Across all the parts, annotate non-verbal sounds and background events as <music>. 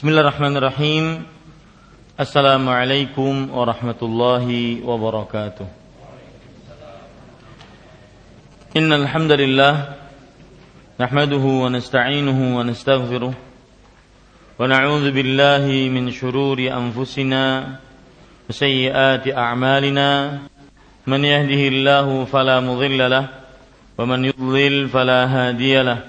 Bismillahirrahmanirrahim. Assalamualaikum warahmatullahi wabarakatuh. Innal hamdalillah nahmaduhu wa nasta'inuhu wa nastaghfiruh wa na'udzu billahi min shururi anfusina wa sayyiati a'malina man yahdihillahu fala mudilla lah wa man yudlil fala hadiya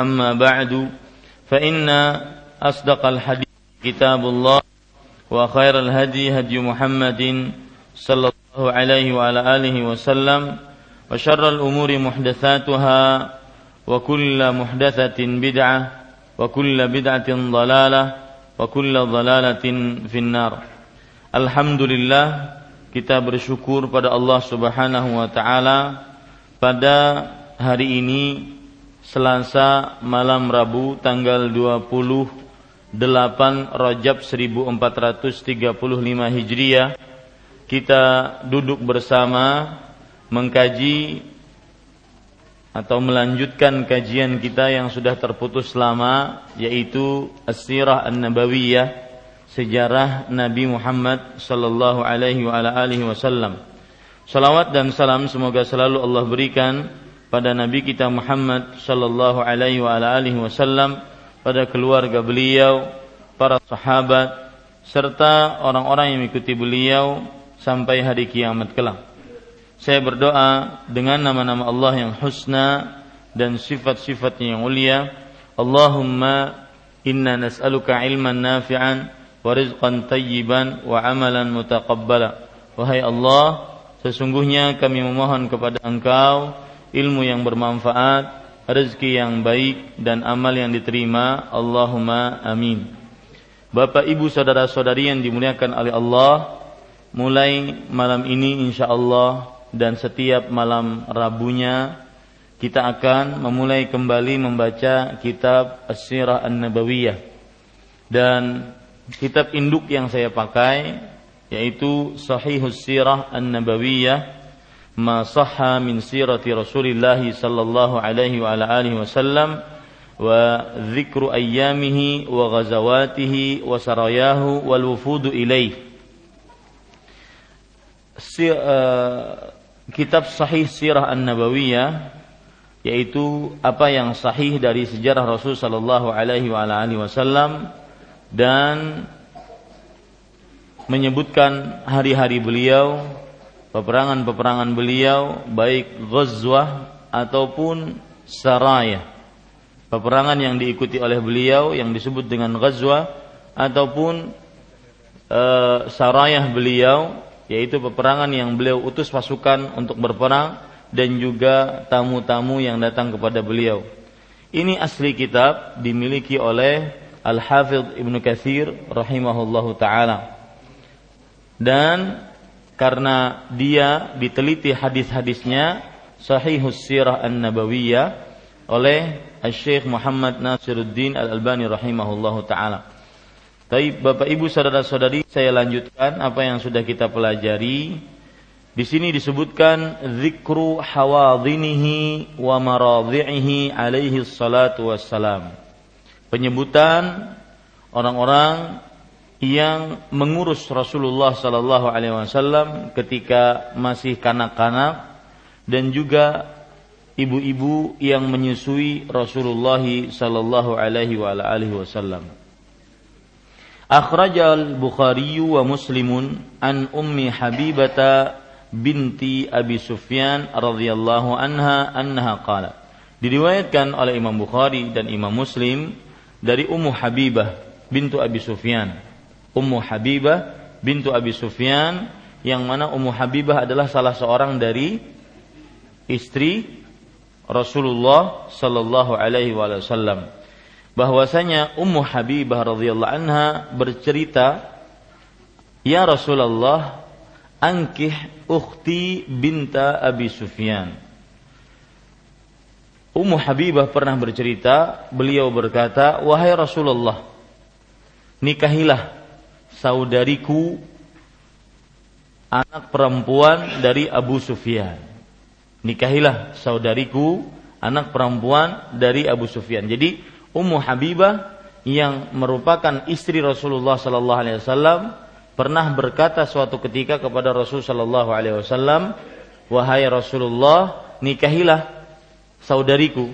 أما بعد فإن أصدق الحديث كتاب الله وخير الهدي هدي محمد صلى الله عليه وعلى آله وسلم وشر الأمور محدثاتها وكل محدثة بدعة وكل بدعة ضلالة وكل ضلالة في النار الحمد لله kita bersyukur pada Allah Subhanahu wa taala pada hari ini Selasa malam Rabu tanggal 28 Rajab 1435 Hijriah kita duduk bersama mengkaji atau melanjutkan kajian kita yang sudah terputus lama yaitu As-Sirah An-Nabawiyah sejarah Nabi Muhammad sallallahu alaihi wasallam. Salawat dan salam semoga selalu Allah berikan pada Nabi kita Muhammad sallallahu alaihi wasallam, pada keluarga beliau, para sahabat serta orang-orang yang mengikuti beliau sampai hari kiamat kelak. Saya berdoa dengan nama-nama Allah yang husna dan sifat-sifatnya yang mulia. Allahumma inna nas'aluka ilman nafi'an wa rizqan tayyiban wa amalan mutaqabbala. Wahai Allah, sesungguhnya kami memohon kepada Engkau ilmu yang bermanfaat, rezeki yang baik dan amal yang diterima. Allahumma amin. Bapak Ibu saudara-saudari yang dimuliakan oleh Allah, mulai malam ini insya Allah dan setiap malam Rabunya kita akan memulai kembali membaca kitab As-Sirah An-Nabawiyah. Dan kitab induk yang saya pakai yaitu Sahihus Sirah An-Nabawiyah sallallahu alaihi wa ala alihi wasallam wa dzikru ayyamihi wa ghazawatihi wa sarayahu wal wufudu ilaih si, uh, kitab sahih sirah an-nabawiyah yaitu apa yang sahih dari sejarah Rasul sallallahu alaihi wasallam dan menyebutkan hari-hari beliau, peperangan-peperangan beliau, baik ghazwah ataupun saraya. Peperangan yang diikuti oleh beliau yang disebut dengan ghazwah ataupun e, sarayah beliau yaitu peperangan yang beliau utus pasukan untuk berperang dan juga tamu-tamu yang datang kepada beliau. Ini asli kitab dimiliki oleh Al-Hafidh Ibnu Katsir rahimahullahu taala. Dan karena dia diteliti hadis-hadisnya Sahihus Sirah An-Nabawiyah oleh Syekh Muhammad Nasiruddin Al-Albani rahimahullahu taala. Tapi Bapak Ibu saudara-saudari, saya lanjutkan apa yang sudah kita pelajari. Di sini disebutkan zikru hawadhinihi wa maradhi'ihi alaihi salatu wassalam penyebutan orang-orang yang mengurus Rasulullah sallallahu alaihi wasallam ketika masih kanak-kanak dan juga ibu-ibu yang menyusui Rasulullah sallallahu alaihi wasallam. Akhrajal Bukhari wa Muslimun an Ummi Habibata binti Abi Sufyan radhiyallahu anha annaha qala. Diriwayatkan oleh Imam Bukhari dan Imam Muslim dari Ummu Habibah bintu Abi Sufyan. Ummu Habibah bintu Abi Sufyan yang mana Ummu Habibah adalah salah seorang dari istri Rasulullah sallallahu alaihi wasallam. Bahwasanya Ummu Habibah radhiyallahu anha bercerita Ya Rasulullah ankih ukhti binta Abi Sufyan. Ummu Habibah pernah bercerita beliau berkata wahai Rasulullah nikahilah saudariku anak perempuan dari Abu Sufyan nikahilah saudariku anak perempuan dari Abu Sufyan jadi Ummu Habibah yang merupakan istri Rasulullah sallallahu alaihi wasallam pernah berkata suatu ketika kepada Rasul sallallahu alaihi wasallam, "Wahai Rasulullah, nikahilah saudariku."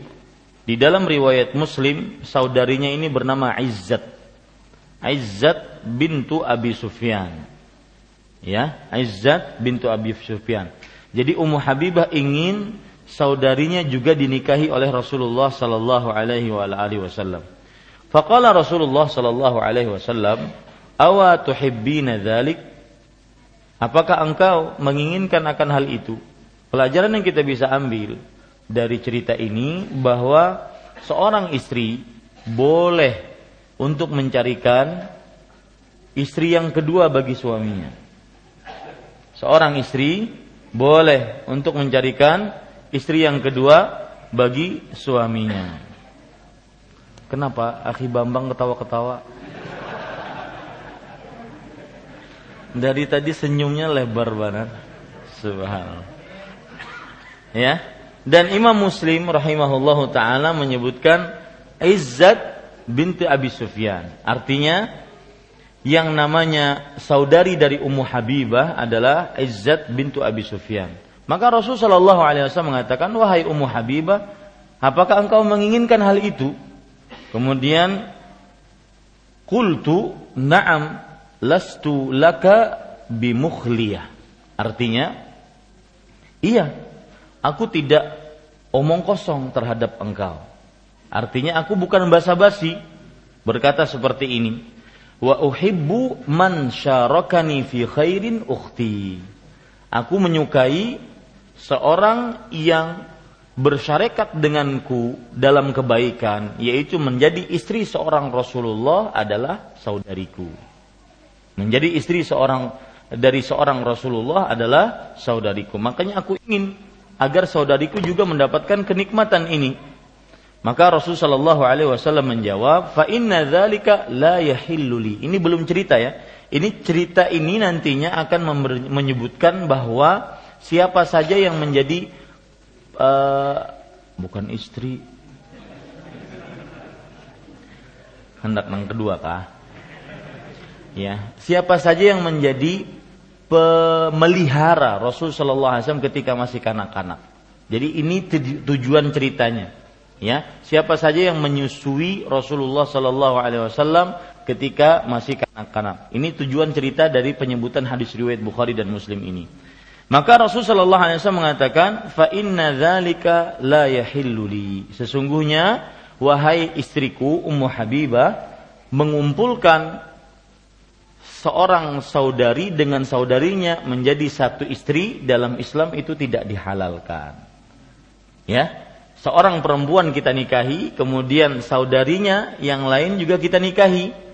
Di dalam riwayat Muslim, saudarinya ini bernama Izzat. Izzat bintu Abi Sufyan. Ya, Izzat bintu Abi Sufyan. Jadi Ummu Habibah ingin saudarinya juga dinikahi oleh Rasulullah sallallahu alaihi wa alihi wasallam. Faqala Rasulullah sallallahu alaihi wasallam, "Awa tuhibbina dzalik?" Apakah engkau menginginkan akan hal itu? Pelajaran yang kita bisa ambil dari cerita ini bahwa seorang istri boleh untuk mencarikan istri yang kedua bagi suaminya. Seorang istri boleh untuk mencarikan istri yang kedua bagi suaminya. Kenapa Akhi Bambang ketawa-ketawa? Dari tadi senyumnya lebar banget. Subhanallah. Ya. Dan Imam Muslim rahimahullahu taala menyebutkan Izzat binti Abi Sufyan. Artinya yang namanya saudari dari Ummu Habibah adalah Izzat bintu Abi Sufyan. Maka Rasul Shallallahu Alaihi Wasallam mengatakan, wahai Ummu Habibah, apakah engkau menginginkan hal itu? Kemudian, kultu naam lastu laka bimukhliyah. Artinya, iya, aku tidak omong kosong terhadap engkau. Artinya aku bukan basa-basi berkata seperti ini. Wa uhibbu man syarakani fi khairin ukhti. Aku menyukai seorang yang bersyarikat denganku dalam kebaikan yaitu menjadi istri seorang Rasulullah adalah saudariku. Menjadi istri seorang dari seorang Rasulullah adalah saudariku. Makanya aku ingin agar saudariku juga mendapatkan kenikmatan ini. Maka Rasul Shallallahu Alaihi Wasallam menjawab, fa inna dzalika la yahilluli. Ini belum cerita ya. Ini cerita ini nantinya akan menyebutkan bahwa siapa saja yang menjadi uh, bukan istri hendak nang kedua kah? Ya, siapa saja yang menjadi pemelihara Rasul Shallallahu Alaihi Wasallam ketika masih kanak-kanak. Jadi ini tujuan ceritanya. Ya, siapa saja yang menyusui Rasulullah Shallallahu Alaihi Wasallam ketika masih kanak-kanak. Ini tujuan cerita dari penyebutan hadis riwayat Bukhari dan Muslim ini. Maka Rasul Shallallahu Alaihi Wasallam mengatakan, fa inna dzalika la yahilluli. Sesungguhnya wahai istriku Ummu Habibah mengumpulkan seorang saudari dengan saudarinya menjadi satu istri dalam Islam itu tidak dihalalkan. Ya, seorang perempuan kita nikahi, kemudian saudarinya yang lain juga kita nikahi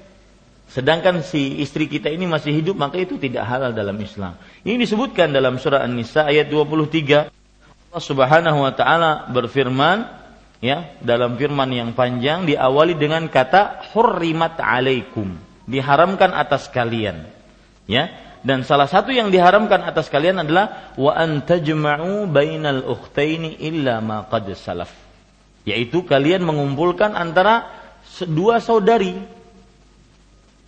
sedangkan si istri kita ini masih hidup maka itu tidak halal dalam Islam. Ini disebutkan dalam surah An-Nisa ayat 23. Allah Subhanahu wa taala berfirman ya, dalam firman yang panjang diawali dengan kata hurrimat alaikum, diharamkan atas kalian. Ya, dan salah satu yang diharamkan atas kalian adalah wa antajma'u bainal ukhtaini illa ma qad salaf. Yaitu kalian mengumpulkan antara dua saudari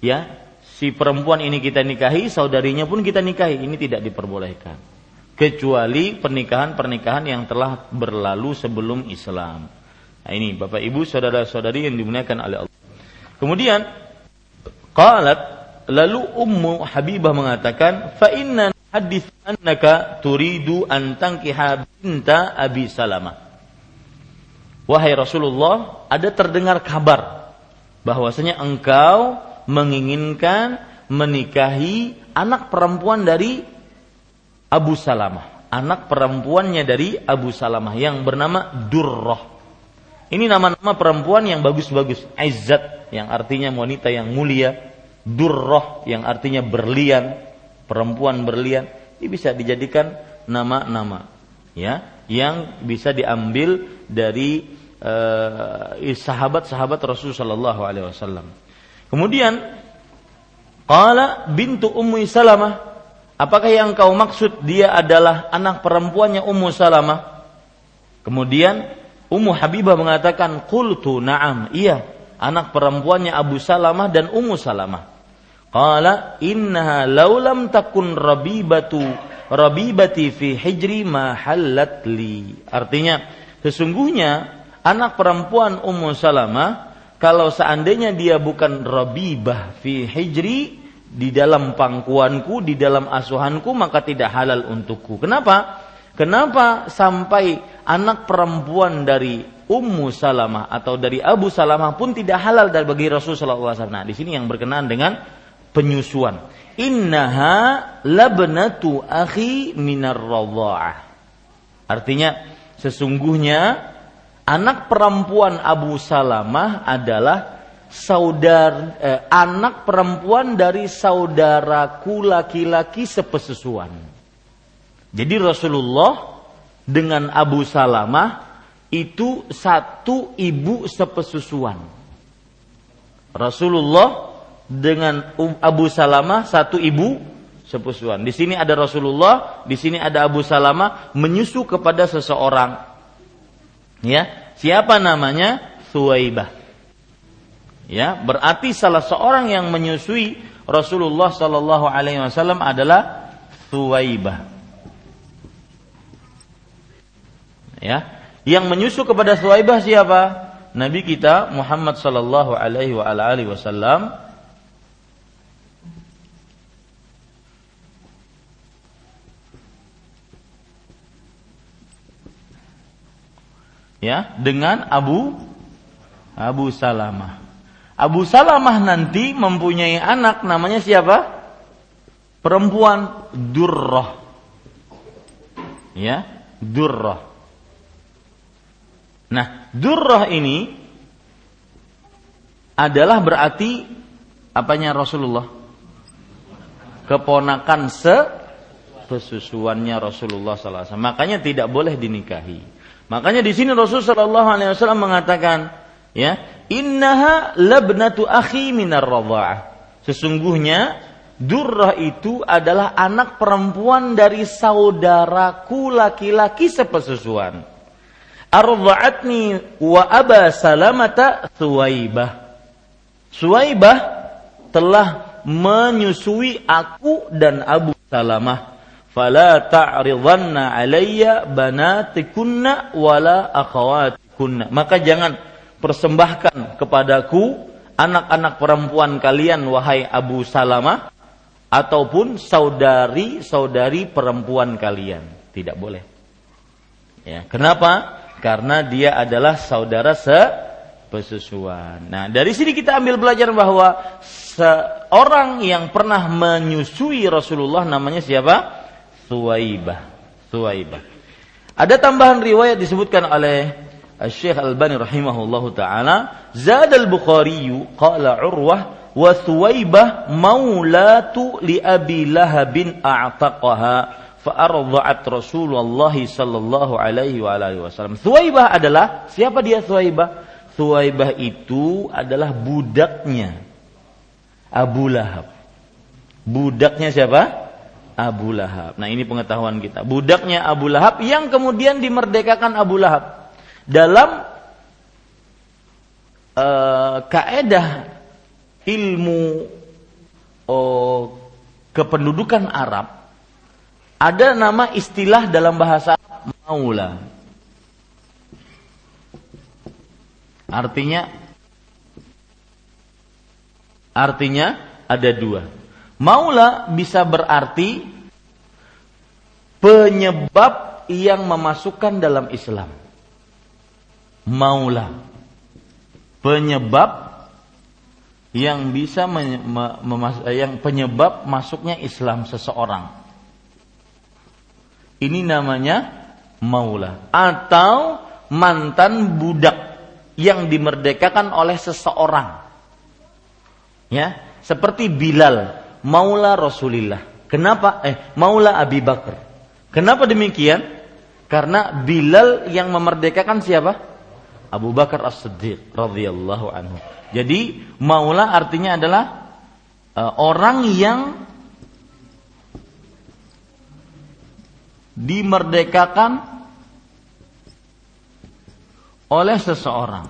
ya si perempuan ini kita nikahi, saudarinya pun kita nikahi, ini tidak diperbolehkan. Kecuali pernikahan-pernikahan yang telah berlalu sebelum Islam. Nah ini Bapak Ibu saudara-saudari yang dimuliakan oleh Allah. Kemudian Qalat lalu Ummu Habibah mengatakan fa inna hadits annaka turidu an tankiha binta Abi Salamah. Wahai Rasulullah, ada terdengar kabar bahwasanya engkau menginginkan menikahi anak perempuan dari Abu Salamah, anak perempuannya dari Abu Salamah yang bernama Durrah. Ini nama-nama perempuan yang bagus-bagus. Aizat yang artinya wanita yang mulia. Durroh yang artinya berlian. Perempuan berlian. Ini bisa dijadikan nama-nama. Ya, yang bisa diambil dari eh, sahabat-sahabat Rasulullah Shallallahu Alaihi Wasallam. Kemudian, Qala bintu Ummu Salamah. Apakah yang kau maksud dia adalah anak perempuannya Ummu Salamah? Kemudian Ummu Habibah mengatakan, "Qultu na'am." Iya, anak perempuannya Abu Salamah dan Ummu Salamah. Qala innaha law lam takun rabibatu rabibati fi hijri ma halat li. Artinya, sesungguhnya anak perempuan Ummu Salamah kalau seandainya dia bukan rabibah fi hijri di dalam pangkuanku, di dalam asuhanku maka tidak halal untukku. Kenapa? Kenapa sampai anak perempuan dari Ummu Salamah atau dari Abu Salamah pun tidak halal dari bagi Rasulullah SAW. Nah, di sini yang berkenaan dengan penyusuan. Innaha labnatu akhi minar radha'ah. Artinya sesungguhnya anak perempuan Abu Salamah adalah saudara eh, anak perempuan dari saudaraku laki-laki sepesusuan. Jadi Rasulullah dengan Abu Salamah itu satu ibu sepesusuan. Rasulullah dengan Abu Salamah satu ibu sepesusuan. Di sini ada Rasulullah, di sini ada Abu Salamah menyusu kepada seseorang. Ya, siapa namanya? Suwaibah. Ya, berarti salah seorang yang menyusui Rasulullah Shallallahu Alaihi Wasallam adalah Suwaibah. Ya, yang menyusu kepada Suwaibah siapa? Nabi kita Muhammad sallallahu alaihi wasallam ya dengan Abu Abu Salamah. Abu Salamah nanti mempunyai anak namanya siapa? Perempuan Durrah. Ya, Durrah. Nah, durrah ini adalah berarti apanya Rasulullah? Keponakan se pesusuannya Rasulullah SAW. Makanya tidak boleh dinikahi. Makanya di sini Rasulullah Shallallahu Alaihi Wasallam mengatakan, ya, innaha labnatu akhi minar radha'ah. Sesungguhnya Durrah itu adalah anak perempuan dari saudaraku laki-laki sepesusuan. Ardha'atni wa aba salamata Suwaibah. Suwaibah telah menyusui aku dan Abu Salamah. Fala ta'ridhanna alayya banatikunna wala akhawatikunna. Maka jangan persembahkan kepadaku anak-anak perempuan kalian wahai Abu Salamah ataupun saudari-saudari perempuan kalian. Tidak boleh. Ya, kenapa? karena dia adalah saudara sepesusuan. Nah, dari sini kita ambil belajar bahwa seorang yang pernah menyusui Rasulullah namanya siapa? Suwaibah. Suwaibah. Ada tambahan riwayat disebutkan oleh Syekh Al-Bani rahimahullahu taala, Zad al-Bukhari qala Urwah wa Suwaibah maulatu li Abi Lahabin a'taqaha fa'ardha'at Rasulullah sallallahu alaihi wa alihi wasallam. Thuwaibah adalah siapa dia Thuwaibah? Thuwaibah itu adalah budaknya Abu Lahab. Budaknya siapa? Abu Lahab. Nah, ini pengetahuan kita. Budaknya Abu Lahab yang kemudian dimerdekakan Abu Lahab. Dalam uh, kaedah ilmu uh, kependudukan Arab ada nama istilah dalam bahasa maula. Artinya Artinya ada dua. Maula bisa berarti penyebab yang memasukkan dalam Islam. Maula. Penyebab yang bisa yang penyebab masuknya Islam seseorang. Ini namanya maula atau mantan budak yang dimerdekakan oleh seseorang. Ya, seperti Bilal, maula Rasulullah. Kenapa? Eh, maula Abi Bakar. Kenapa demikian? Karena Bilal yang memerdekakan siapa? Abu Bakar As-Siddiq radhiyallahu anhu. Jadi maula artinya adalah uh, orang yang dimerdekakan oleh seseorang.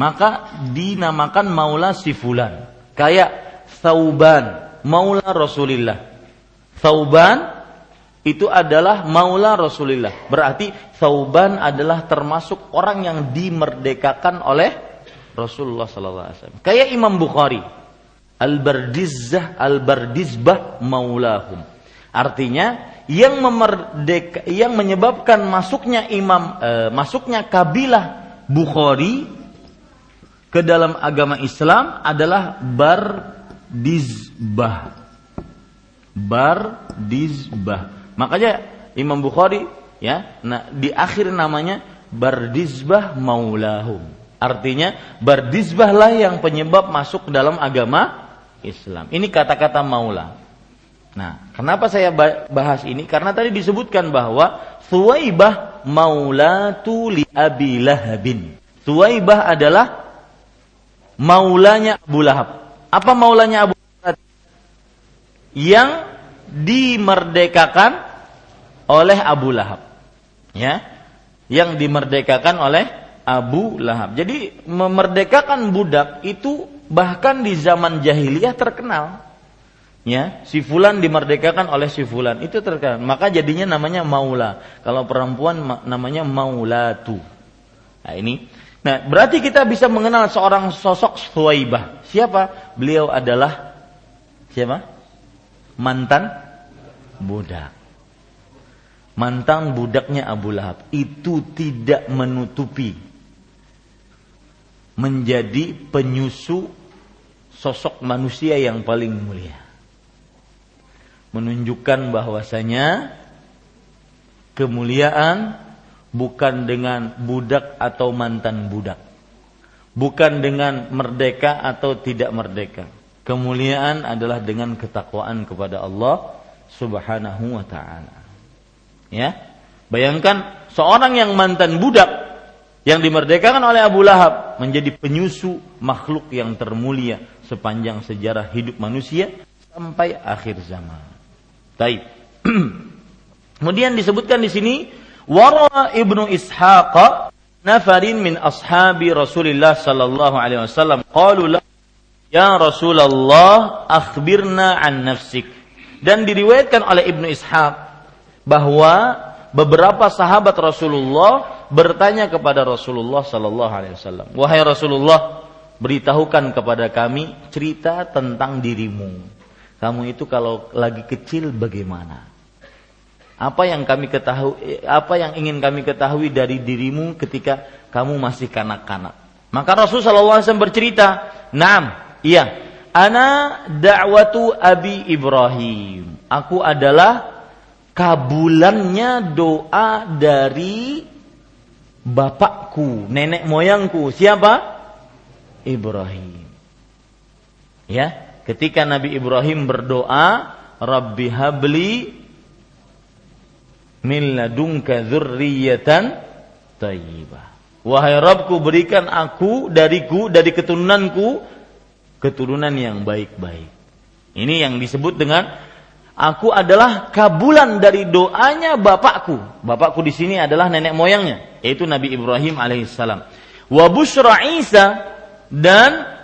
Maka dinamakan maula si fulan. Kayak Thauban, maula Rasulullah. Thauban itu adalah maula Rasulullah. Berarti Thauban adalah termasuk orang yang dimerdekakan oleh Rasulullah sallallahu alaihi wasallam. Kayak Imam Bukhari, Al-Bardizzah Al-Bardizbah maulahum. Artinya yang memerdeka yang menyebabkan masuknya imam e, masuknya kabilah Bukhari ke dalam agama Islam adalah Bardizbah. Bardizbah. Makanya Imam Bukhari ya, nah di akhir namanya Bardizbah Maulahum. Artinya Bardizbah lah yang penyebab masuk dalam agama Islam. Ini kata-kata Maula. Nah, kenapa saya bahas ini? Karena tadi disebutkan bahwa Thuwaibah maulatu li Abi Lahabin. Thuwaibah adalah maulanya Abu Lahab. Apa maulanya Abu Lahab? Yang dimerdekakan oleh Abu Lahab. Ya. Yang dimerdekakan oleh Abu Lahab. Jadi memerdekakan budak itu bahkan di zaman jahiliyah terkenal. Ya, si fulan dimerdekakan oleh si fulan itu terkenal. Maka jadinya namanya maula. Kalau perempuan namanya maulatu. Nah, ini. Nah, berarti kita bisa mengenal seorang sosok Suwaibah. Siapa? Beliau adalah siapa? Mantan budak mantan budaknya Abu Lahab itu tidak menutupi menjadi penyusu sosok manusia yang paling mulia. Menunjukkan bahwasanya kemuliaan bukan dengan budak atau mantan budak. Bukan dengan merdeka atau tidak merdeka. Kemuliaan adalah dengan ketakwaan kepada Allah Subhanahu wa taala. Ya. Bayangkan seorang yang mantan budak yang dimerdekakan oleh Abu Lahab menjadi penyusu makhluk yang termulia sepanjang sejarah hidup manusia sampai akhir zaman. Taib. <clears throat> Kemudian disebutkan di sini wara ibnu Ishaq nafarin min ashabi Rasulullah sallallahu alaihi wasallam qalu ya Rasulullah akhbirna an nafsik dan diriwayatkan oleh Ibnu Ishaq bahwa beberapa sahabat Rasulullah bertanya kepada Rasulullah sallallahu alaihi wasallam, "Wahai Rasulullah, beritahukan kepada kami cerita tentang dirimu. Kamu itu kalau lagi kecil bagaimana? Apa yang kami ketahui apa yang ingin kami ketahui dari dirimu ketika kamu masih kanak-kanak?" Maka alaihi wasallam bercerita, "Naam, iya. Ana da'watu Abi Ibrahim. Aku adalah kabulannya doa dari bapakku, nenek moyangku. Siapa? Ibrahim. Ya, ketika Nabi Ibrahim berdoa, Rabbi habli min ladunka dzurriyyatan thayyibah. Wahai Rabbku berikan aku dariku dari keturunanku keturunan yang baik-baik. Ini yang disebut dengan Aku adalah kabulan dari doanya bapakku. Bapakku di sini adalah nenek moyangnya, yaitu Nabi Ibrahim alaihissalam. Wa bushra Isa dan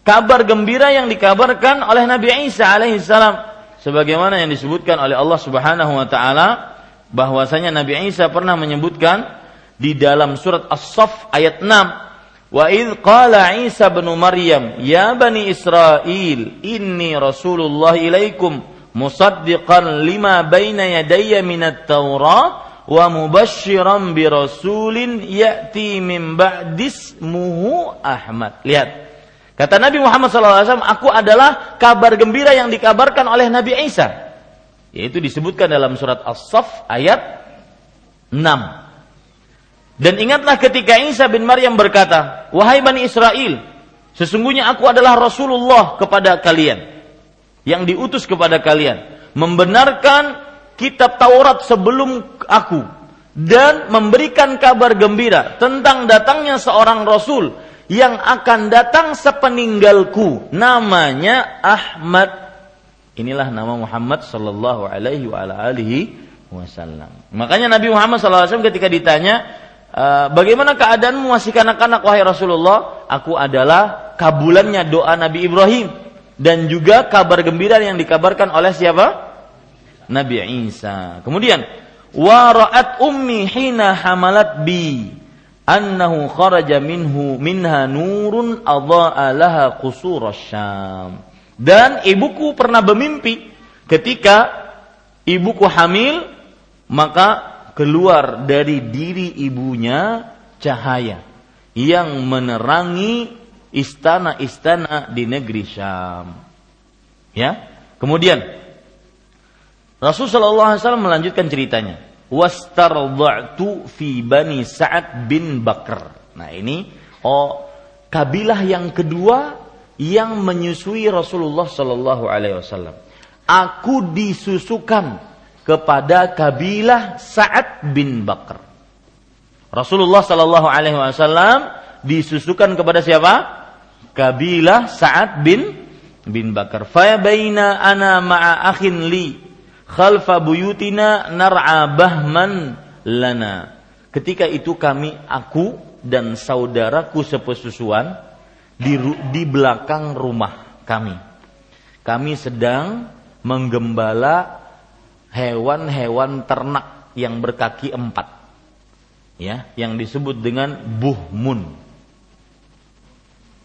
kabar gembira yang dikabarkan oleh Nabi Isa alaihissalam sebagaimana yang disebutkan oleh Allah Subhanahu wa taala bahwasanya Nabi Isa pernah menyebutkan di dalam surat As-Saff ayat 6 Wa id qala Isa bin Maryam, "Ya bani Israel, inni Rasulullah ilaikum musaddiqan lima baina yadayya minat Taurat wa mubasysyiran bi rasulin ya'ti min ba'dismuhu Ahmad." Lihat. Kata Nabi Muhammad SAW, aku adalah kabar gembira yang dikabarkan oleh Nabi Isa. Yaitu disebutkan dalam surat As-Saff ayat 6. Dan ingatlah ketika Isa bin Maryam berkata, Wahai Bani Israel, sesungguhnya aku adalah Rasulullah kepada kalian. Yang diutus kepada kalian. Membenarkan kitab Taurat sebelum aku. Dan memberikan kabar gembira tentang datangnya seorang Rasul yang akan datang sepeninggalku namanya Ahmad inilah nama Muhammad sallallahu alaihi wa alihi wasallam. Makanya Nabi Muhammad sallallahu alaihi wasallam ketika ditanya e, bagaimana keadaanmu masih kanak-kanak wahai Rasulullah? Aku adalah kabulannya doa Nabi Ibrahim dan juga kabar gembira yang dikabarkan oleh siapa? Nabi Isa. Kemudian wa ra'at ummi hina hamalat bi annahu kharaja minhu minha nurun adha'a laha qusur syam. Dan ibuku pernah bermimpi ketika ibuku hamil maka keluar dari diri ibunya cahaya yang menerangi istana-istana di negeri Syam. Ya. Kemudian Rasulullah SAW melanjutkan ceritanya wastarda'tu fi bani Sa'ad bin Bakr. Nah, ini oh kabilah yang kedua yang menyusui Rasulullah Shallallahu alaihi wasallam. Aku disusukan kepada kabilah Sa'ad bin Bakr. Rasulullah Shallallahu alaihi wasallam disusukan kepada siapa? Kabilah Sa'ad bin bin Bakar. Fa ana ma'a li khalfa buyutina nar'a bahman lana. Ketika itu kami, aku dan saudaraku sepesusuan di, di belakang rumah kami. Kami sedang menggembala hewan-hewan ternak yang berkaki empat. Ya, yang disebut dengan buhmun.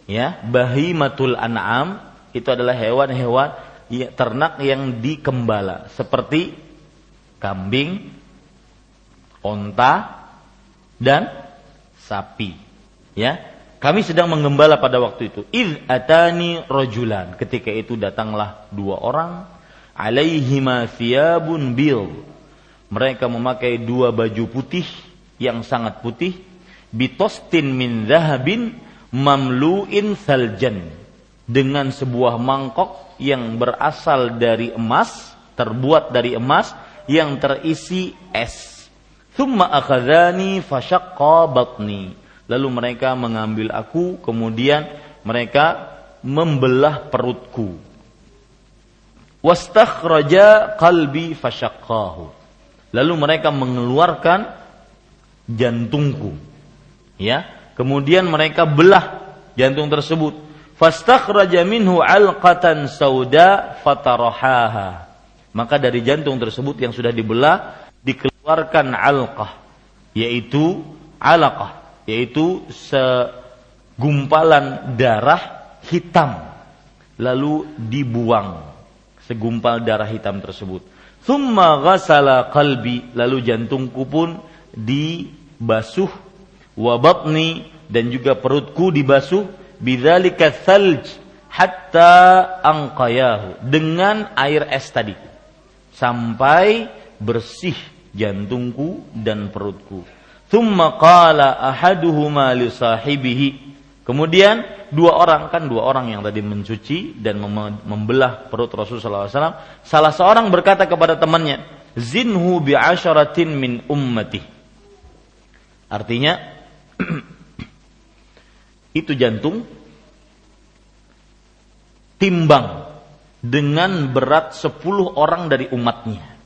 Ya, bahimatul an'am itu adalah hewan-hewan ya, ternak yang dikembala seperti kambing, onta, dan sapi. Ya, kami sedang menggembala pada waktu itu. Id atani rojulan. Ketika itu datanglah dua orang. Alaihima thiyabun bil. Mereka memakai dua baju putih yang sangat putih. Bitostin min zahabin mamluin saljan. Dengan sebuah mangkok yang berasal dari emas, terbuat dari emas yang terisi es. Thumma akhadhani fashaqqa batni. Lalu mereka mengambil aku, kemudian mereka membelah perutku. Wastakhraja qalbi fashaqqahu. Lalu mereka mengeluarkan jantungku. Ya, kemudian mereka belah jantung tersebut fastakhraja minhu alqatan sauda fatarahaha maka dari jantung tersebut yang sudah dibelah dikeluarkan alqah yaitu alaqah yaitu segumpalan darah hitam lalu dibuang segumpal darah hitam tersebut thumma ghasala qalbi lalu jantungku pun dibasuh wa batni dan juga perutku dibasuh bidzalika thalj hatta angqayahu dengan air es tadi sampai bersih jantungku dan perutku. Thumma qala ahaduhuma li sahibihi. Kemudian dua orang kan dua orang yang tadi mencuci dan membelah perut Rasulullah SAW. Salah seorang berkata kepada temannya, zinhu bi asyaratin min ummati. Artinya <clears throat> itu jantung timbang dengan berat sepuluh orang dari umatnya.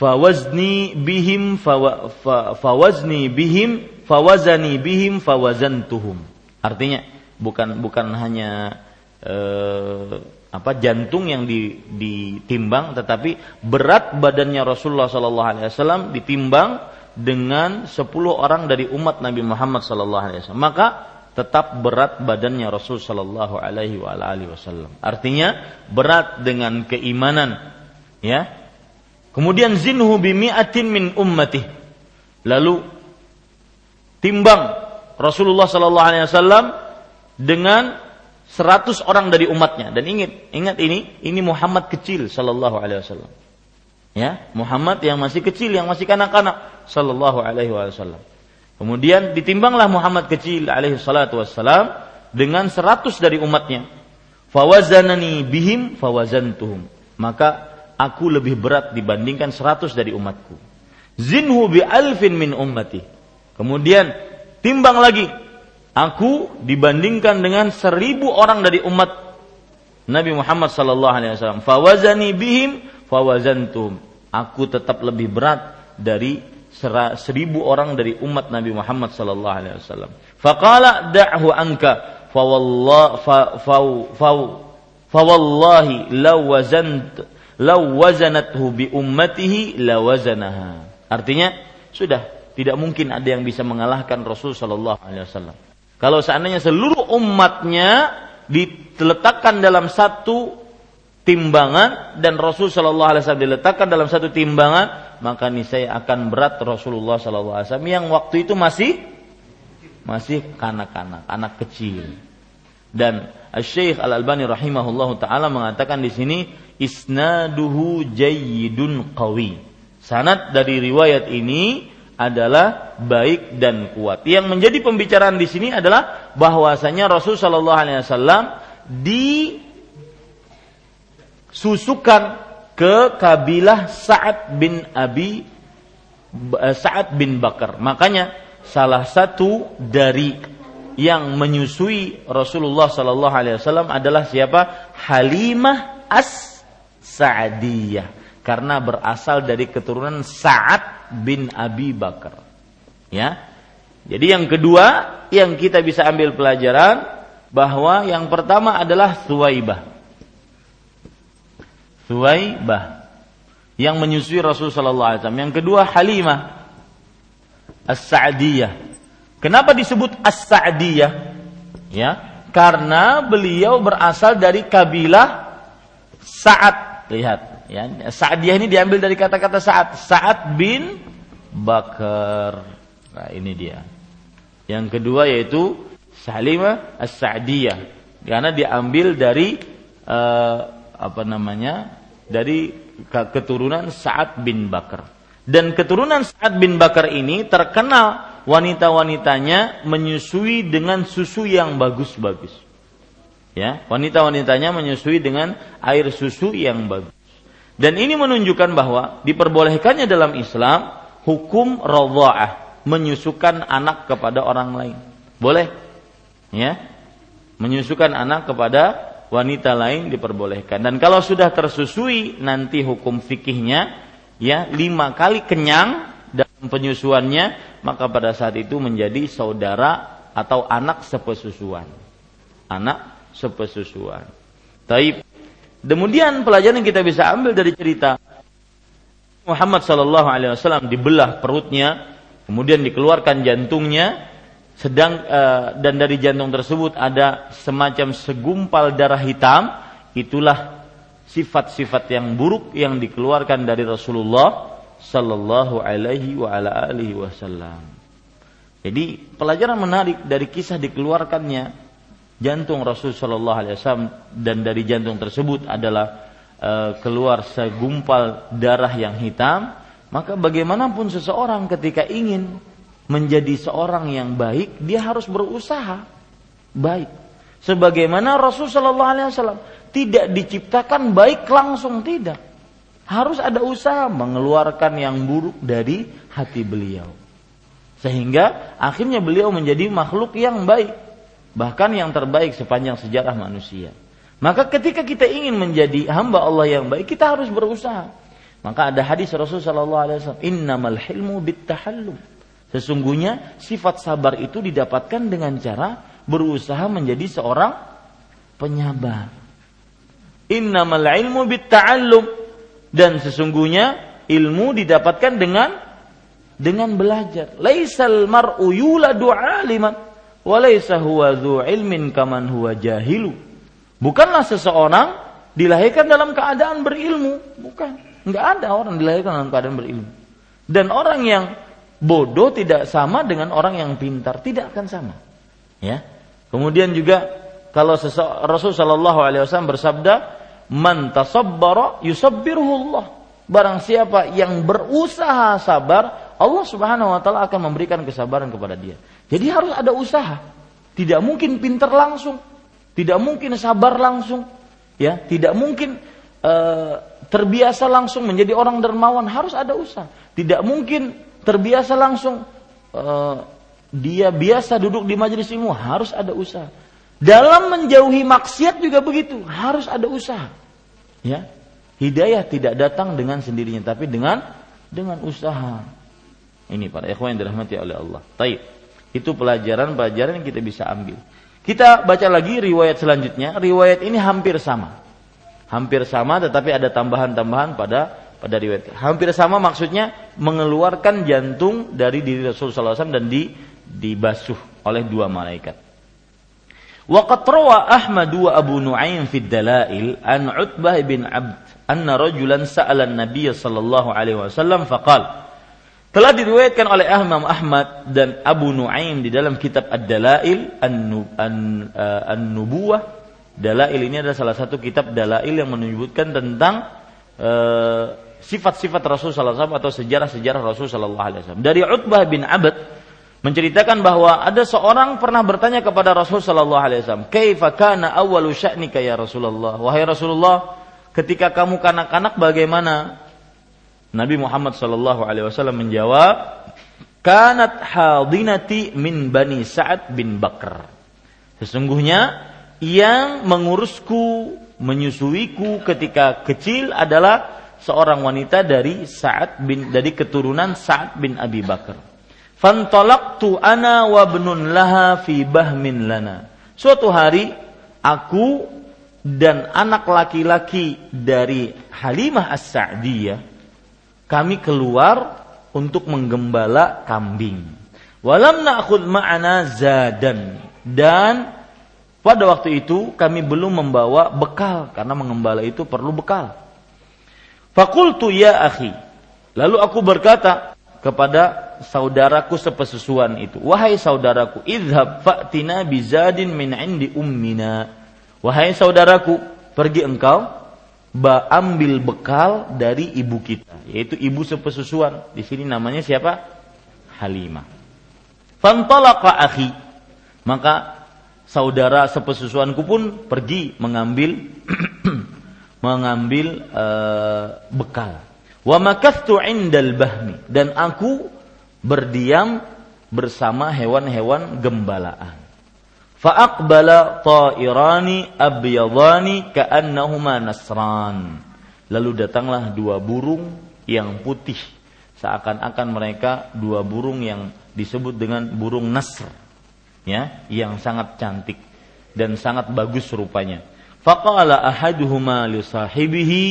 Fawazni bihim fawa, fa, fawazni bihim fawazani bihim fawazantuhum. Artinya bukan bukan hanya eh, apa jantung yang ditimbang tetapi berat badannya Rasulullah sallallahu alaihi wasallam ditimbang dengan sepuluh orang dari umat Nabi Muhammad sallallahu alaihi wasallam. Maka tetap berat badannya Rasul Shallallahu Alaihi Wasallam. Artinya berat dengan keimanan, ya. Kemudian zinhu bimi'atin min ummati. Lalu timbang Rasulullah Shallallahu Alaihi Wasallam dengan seratus orang dari umatnya. Dan ingat, ingat ini, ini Muhammad kecil Shallallahu Alaihi Wasallam. Ya, Muhammad yang masih kecil, yang masih kanak-kanak Shallallahu Alaihi Wasallam. Kemudian ditimbanglah Muhammad kecil alaihi wassalam dengan seratus dari umatnya. Fawazanani bihim fawazantuhum. Maka aku lebih berat dibandingkan seratus dari umatku. Zinhu bi alfin min ummati. Kemudian timbang lagi. Aku dibandingkan dengan seribu orang dari umat Nabi Muhammad sallallahu alaihi wasallam. Fawazani bihim fawazantuhum. Aku tetap lebih berat dari seribu orang dari umat Nabi Muhammad sallallahu alaihi wasallam. Faqala da'hu anka fa wallah fa fa fa wallahi law wazant law wazanathu bi ummatihi la wazanaha. Artinya sudah tidak mungkin ada yang bisa mengalahkan Rasul sallallahu alaihi wasallam. Kalau seandainya seluruh umatnya diletakkan dalam satu timbangan dan Rasul Shallallahu Alaihi Wasallam diletakkan dalam satu timbangan, maka niscaya akan berat Rasulullah Shallallahu Alaihi Wasallam yang waktu itu masih masih kanak-kanak, anak kecil. Dan Syekh Al Albani rahimahullahu taala mengatakan di sini isnaduhu jayyidun qawi. Sanad dari riwayat ini adalah baik dan kuat. Yang menjadi pembicaraan di sini adalah bahwasanya Rasul Shallallahu Alaihi Wasallam di susukan ke kabilah Sa'ad bin Abi eh, Sa'ad bin Bakar. Makanya salah satu dari yang menyusui Rasulullah Sallallahu Alaihi Wasallam adalah siapa? Halimah as Sa'diyah karena berasal dari keturunan Sa'ad bin Abi Bakar. Ya. Jadi yang kedua yang kita bisa ambil pelajaran bahwa yang pertama adalah Suwaibah. Suwaibah yang menyusui Rasul sallallahu alaihi wasallam. Yang kedua Halimah As-Sa'diyah. Kenapa disebut As-Sa'diyah? Ya, karena beliau berasal dari kabilah Sa'ad. Lihat, ya. Sa'diyah ini diambil dari kata-kata Sa'ad. Sa'ad bin Bakar. Nah, ini dia. Yang kedua yaitu Salimah As-Sa'diyah. Karena diambil dari uh, apa namanya? dari keturunan Sa'ad bin Bakar. Dan keturunan Sa'ad bin Bakar ini terkenal wanita-wanitanya menyusui dengan susu yang bagus-bagus. Ya, wanita-wanitanya menyusui dengan air susu yang bagus. Dan ini menunjukkan bahwa diperbolehkannya dalam Islam hukum radha'ah, menyusukan anak kepada orang lain. Boleh. Ya. Menyusukan anak kepada wanita lain diperbolehkan. Dan kalau sudah tersusui nanti hukum fikihnya ya lima kali kenyang dalam penyusuannya maka pada saat itu menjadi saudara atau anak sepesusuan. Anak sepesusuan. Taib. Kemudian pelajaran yang kita bisa ambil dari cerita Muhammad Shallallahu Alaihi Wasallam dibelah perutnya, kemudian dikeluarkan jantungnya, sedang uh, dan dari jantung tersebut ada semacam segumpal darah hitam itulah sifat-sifat yang buruk yang dikeluarkan dari Rasulullah sallallahu alaihi wasallam. Jadi pelajaran menarik dari kisah dikeluarkannya jantung Rasul sallallahu alaihi wasallam dan dari jantung tersebut adalah uh, keluar segumpal darah yang hitam, maka bagaimanapun seseorang ketika ingin menjadi seorang yang baik, dia harus berusaha baik. Sebagaimana Rasul Shallallahu Alaihi Wasallam tidak diciptakan baik langsung tidak, harus ada usaha mengeluarkan yang buruk dari hati beliau, sehingga akhirnya beliau menjadi makhluk yang baik, bahkan yang terbaik sepanjang sejarah manusia. Maka ketika kita ingin menjadi hamba Allah yang baik, kita harus berusaha. Maka ada hadis Rasul Shallallahu Alaihi Wasallam, Innamal hilmu bit tahallum Sesungguhnya sifat sabar itu didapatkan dengan cara berusaha menjadi seorang penyabar. Innamal ilmu bitta'allum dan sesungguhnya ilmu didapatkan dengan dengan belajar. Laisal mar'u yuladu aliman walaysa huwa ilmin. Bukanlah seseorang dilahirkan dalam keadaan berilmu, bukan. Enggak ada orang dilahirkan dalam keadaan berilmu. Dan orang yang bodoh tidak sama dengan orang yang pintar, tidak akan sama. Ya. Kemudian juga kalau Rasul sallallahu alaihi wasallam bersabda, "Man tasabbara Allah." Barang siapa yang berusaha sabar, Allah Subhanahu wa taala akan memberikan kesabaran kepada dia. Jadi harus ada usaha. Tidak mungkin pintar langsung, tidak mungkin sabar langsung, ya, tidak mungkin uh, terbiasa langsung menjadi orang dermawan, harus ada usaha. Tidak mungkin terbiasa langsung uh, dia biasa duduk di majelis ilmu, harus ada usaha. Dalam menjauhi maksiat juga begitu, harus ada usaha. Ya, Hidayah tidak datang dengan sendirinya tapi dengan dengan usaha. Ini para ikhwan yang dirahmati oleh Allah. Taib. Itu pelajaran-pelajaran yang kita bisa ambil. Kita baca lagi riwayat selanjutnya. Riwayat ini hampir sama. Hampir sama tetapi ada tambahan-tambahan pada pada riwayat. Hampir sama maksudnya mengeluarkan jantung dari diri Rasulullah SAW dan di dibasuh oleh dua malaikat. Rawa Ahmad wa Abu Nuaim fi dalail an Utbah bin Abd anna rajulan sa'ala Nabi sallallahu alaihi wasallam faqal telah diriwayatkan oleh Imam Ahmad dan Abu Nuaim di dalam kitab Ad-Dalail An-Nubuwah. Dalail ini adalah salah satu kitab dalail yang menyebutkan tentang uh, sifat-sifat Rasul sallallahu alaihi wasallam atau sejarah-sejarah Rasul sallallahu alaihi wasallam. Dari Utbah bin Abd menceritakan bahwa ada seorang pernah bertanya kepada Rasul sallallahu alaihi wasallam, "Kaifa kana awwalu sya'nika ya Rasulullah?" Wahai Rasulullah, ketika kamu kanak-kanak bagaimana? Nabi Muhammad sallallahu alaihi wasallam menjawab, "Kanat hadinati min Bani Sa'ad bin Bakr." Sesungguhnya yang mengurusku, menyusuiku ketika kecil adalah seorang wanita dari Sa'ad bin dari keturunan Sa'ad bin Abi Bakar. Fantalaqtu ana wa ibnun laha fi bahmin lana. Suatu hari aku dan anak laki-laki dari Halimah As-Sa'diyah kami keluar untuk menggembala kambing. Walam na'khud ma'ana zadan dan pada waktu itu kami belum membawa bekal karena mengembala itu perlu bekal. Fakultu ya akhi. Lalu aku berkata kepada saudaraku sepesusuan itu, wahai saudaraku, idhab fa'tina bizadin min indi ummina Wahai saudaraku, pergi engkau ambil bekal dari ibu kita, yaitu ibu sepesusuan. Di sini namanya siapa? Halimah. Fantalaqa akhi. Maka saudara sepesusuanku pun pergi mengambil <clears throat> mengambil uh, bekal. Wa makastu indal bahmi dan aku berdiam bersama hewan-hewan gembalaan. Fa'aqbala ta'irani abyadani ka'annahuma nasran. Lalu datanglah dua burung yang putih. Seakan-akan mereka dua burung yang disebut dengan burung nasr. Ya, yang sangat cantik dan sangat bagus rupanya. Faqala ahaduhuma li sahibihi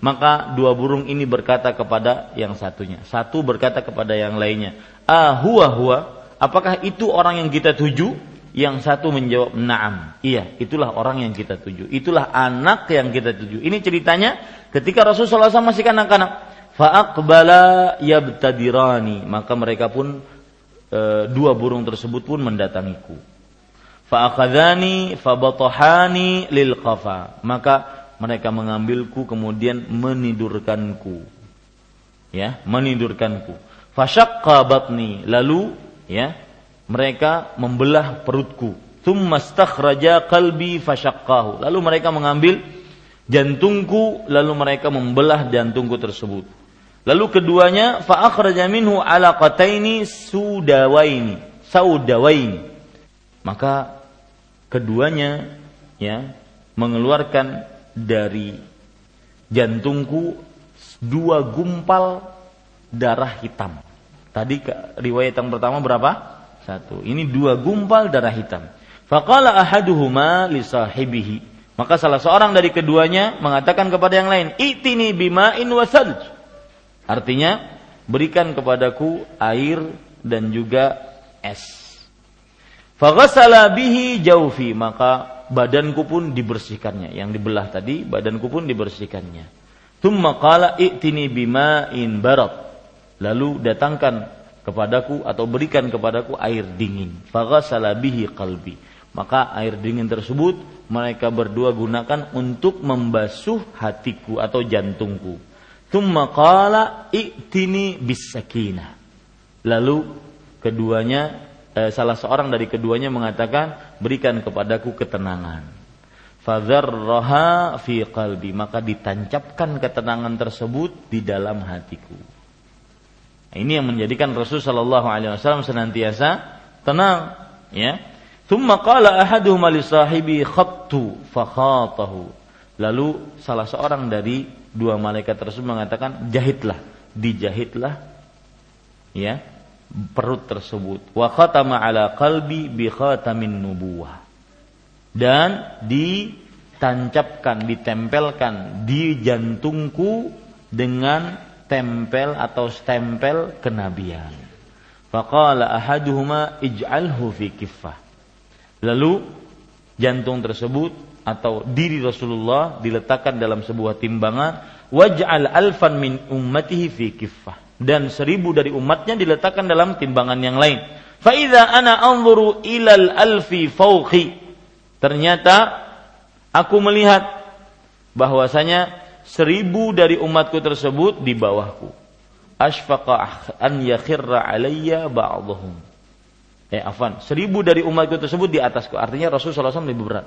maka dua burung ini berkata kepada yang satunya. Satu berkata kepada yang lainnya, "Ah huwa huwa, apakah itu orang yang kita tuju?" Yang satu menjawab na'am. Iya, itulah orang yang kita tuju. Itulah anak yang kita tuju. Ini ceritanya ketika Rasulullah SAW masih kanak-kanak. Fa'aqbala yabtadirani. Maka mereka pun e, dua burung tersebut pun mendatangiku. Fa'akadhani fabatohani lil qafa. Maka mereka mengambilku kemudian menidurkanku. Ya, menidurkanku. Fasyaqqa batni. Lalu ya, mereka membelah perutku. Tsummastakhraja qalbi fasyaqqahu. Lalu mereka mengambil jantungku lalu mereka membelah jantungku tersebut. Lalu keduanya fa akhraja minhu alaqataini sudawaini, saudawaini. Maka keduanya ya mengeluarkan dari jantungku dua gumpal darah hitam. Tadi riwayat yang pertama berapa? Satu. Ini dua gumpal darah hitam. Faqala ahaduhuma li sahibihi. Maka salah seorang dari keduanya mengatakan kepada yang lain, "Itini bima'in wasalj." Artinya, berikan kepadaku air dan juga es. Faghasala bihi jaufi maka badanku pun dibersihkannya. Yang dibelah tadi badanku pun dibersihkannya. Thumma qala i'tini bima'in barat. Lalu datangkan kepadaku atau berikan kepadaku air dingin. Faghasala bihi qalbi. Maka air dingin tersebut mereka berdua gunakan untuk membasuh hatiku atau jantungku. Thumma qala i'tini bisakinah. Lalu keduanya eh, salah seorang dari keduanya mengatakan berikan kepadaku ketenangan. Fadzarraha fi qalbi maka ditancapkan ketenangan tersebut di dalam hatiku. Ini yang menjadikan Rasul Shallallahu Alaihi Wasallam senantiasa tenang, ya. Thumma qala ahaduhum li sahibi khattu fakhatahu. Lalu salah seorang dari dua malaikat tersebut mengatakan jahitlah, dijahitlah ya perut tersebut wa khatama ala qalbi bi khatamin nubuwah dan ditancapkan ditempelkan di jantungku dengan tempel atau stempel kenabian faqala ahaduhuma ij'alhu fi kiffah lalu jantung tersebut atau diri Rasulullah diletakkan dalam sebuah timbangan waj'al alfan min ummatihi fi kiffah dan seribu dari umatnya diletakkan dalam timbangan yang lain. Faida ana anzuru ilal alfi fauqi. Ternyata aku melihat bahwasanya seribu dari umatku tersebut di bawahku. Ashfaqa an yakhirra alayya ba'dhum. Eh afan, seribu dari umatku tersebut di atasku. Artinya Rasulullah SAW lebih berat.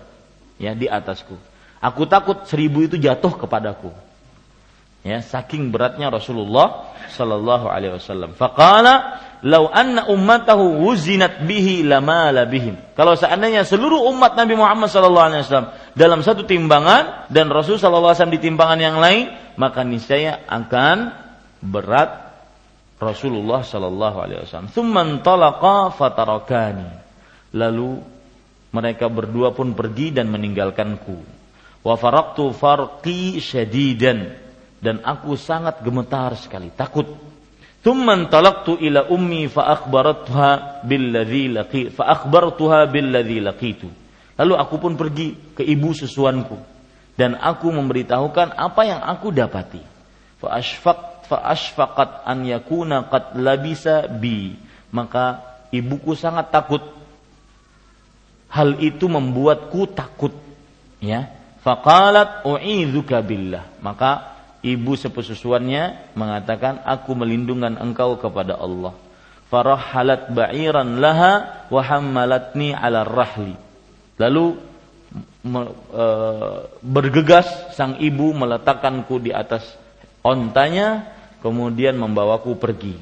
Ya, di atasku. Aku takut seribu itu jatuh kepadaku ya saking beratnya Rasulullah sallallahu alaihi wasallam. Faqala lau anna ummatahu wuzinat bihi lama labihim. Kalau seandainya seluruh umat Nabi Muhammad sallallahu alaihi wasallam dalam satu timbangan dan Rasul sallallahu alaihi wasallam di timbangan yang lain maka niscaya akan berat Rasulullah sallallahu alaihi wasallam. Thumma talaqa fatarakani. Lalu mereka berdua pun pergi dan meninggalkanku. Wa faraqtu farqi syadidan dan aku sangat gemetar sekali, takut. Thumman talaqtu ila ummi fa akhbaratha billadzi laqi fa akhbartuha billadzi laqitu. Lalu aku pun pergi ke ibu susuanku dan aku memberitahukan apa yang aku dapati. Fa asfaq fa asfaqat an yakuna qad labisa bi. Maka ibuku sangat takut. Hal itu membuatku takut. Ya. Faqalat u'idzuka billah. Maka ibu sepesusuannya mengatakan aku melindungan engkau kepada Allah. Farahalat ba'iran laha wa hammalatni ala rahli. Lalu me, e, bergegas sang ibu meletakkanku di atas ontanya kemudian membawaku pergi.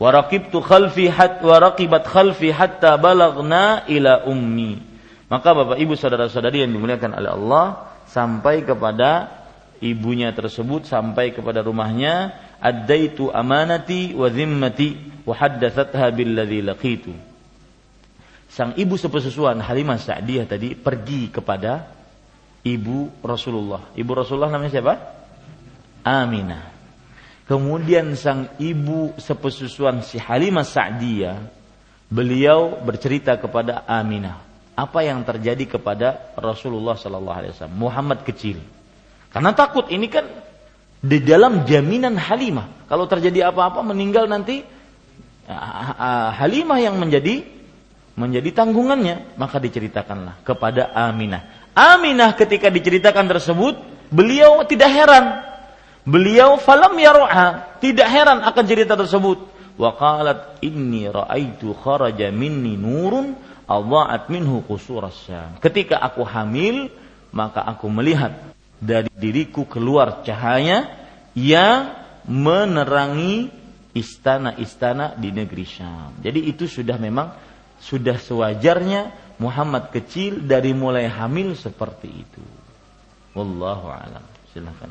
Waraqibtu khalfi hat waraqibat khalfi hatta balagna ila ummi. Maka Bapak Ibu saudara-saudari yang dimuliakan oleh Allah sampai kepada ibunya tersebut sampai kepada rumahnya addaitu amanati wa zimmati wa haddatsatha billadzi laqitu. Sang ibu sepesusuan Halimah Sa'diyah tadi pergi kepada ibu Rasulullah. Ibu Rasulullah namanya siapa? Aminah. Kemudian sang ibu sepesusuan si Halimah Sa'diyah beliau bercerita kepada Aminah apa yang terjadi kepada Rasulullah sallallahu alaihi wasallam Muhammad kecil karena takut ini kan di dalam jaminan Halimah. Kalau terjadi apa-apa meninggal nanti Halimah yang menjadi menjadi tanggungannya, maka diceritakanlah kepada Aminah. Aminah ketika diceritakan tersebut, beliau tidak heran. Beliau falam yaruha, tidak heran akan cerita tersebut. Wa qalat inni raaitu kharaja minni nurun adha'at minhu qusuras Ketika aku hamil, maka aku melihat dari diriku keluar cahaya yang menerangi istana-istana di negeri Syam. Jadi itu sudah memang sudah sewajarnya Muhammad kecil dari mulai hamil seperti itu. Wallahu alam. Silakan.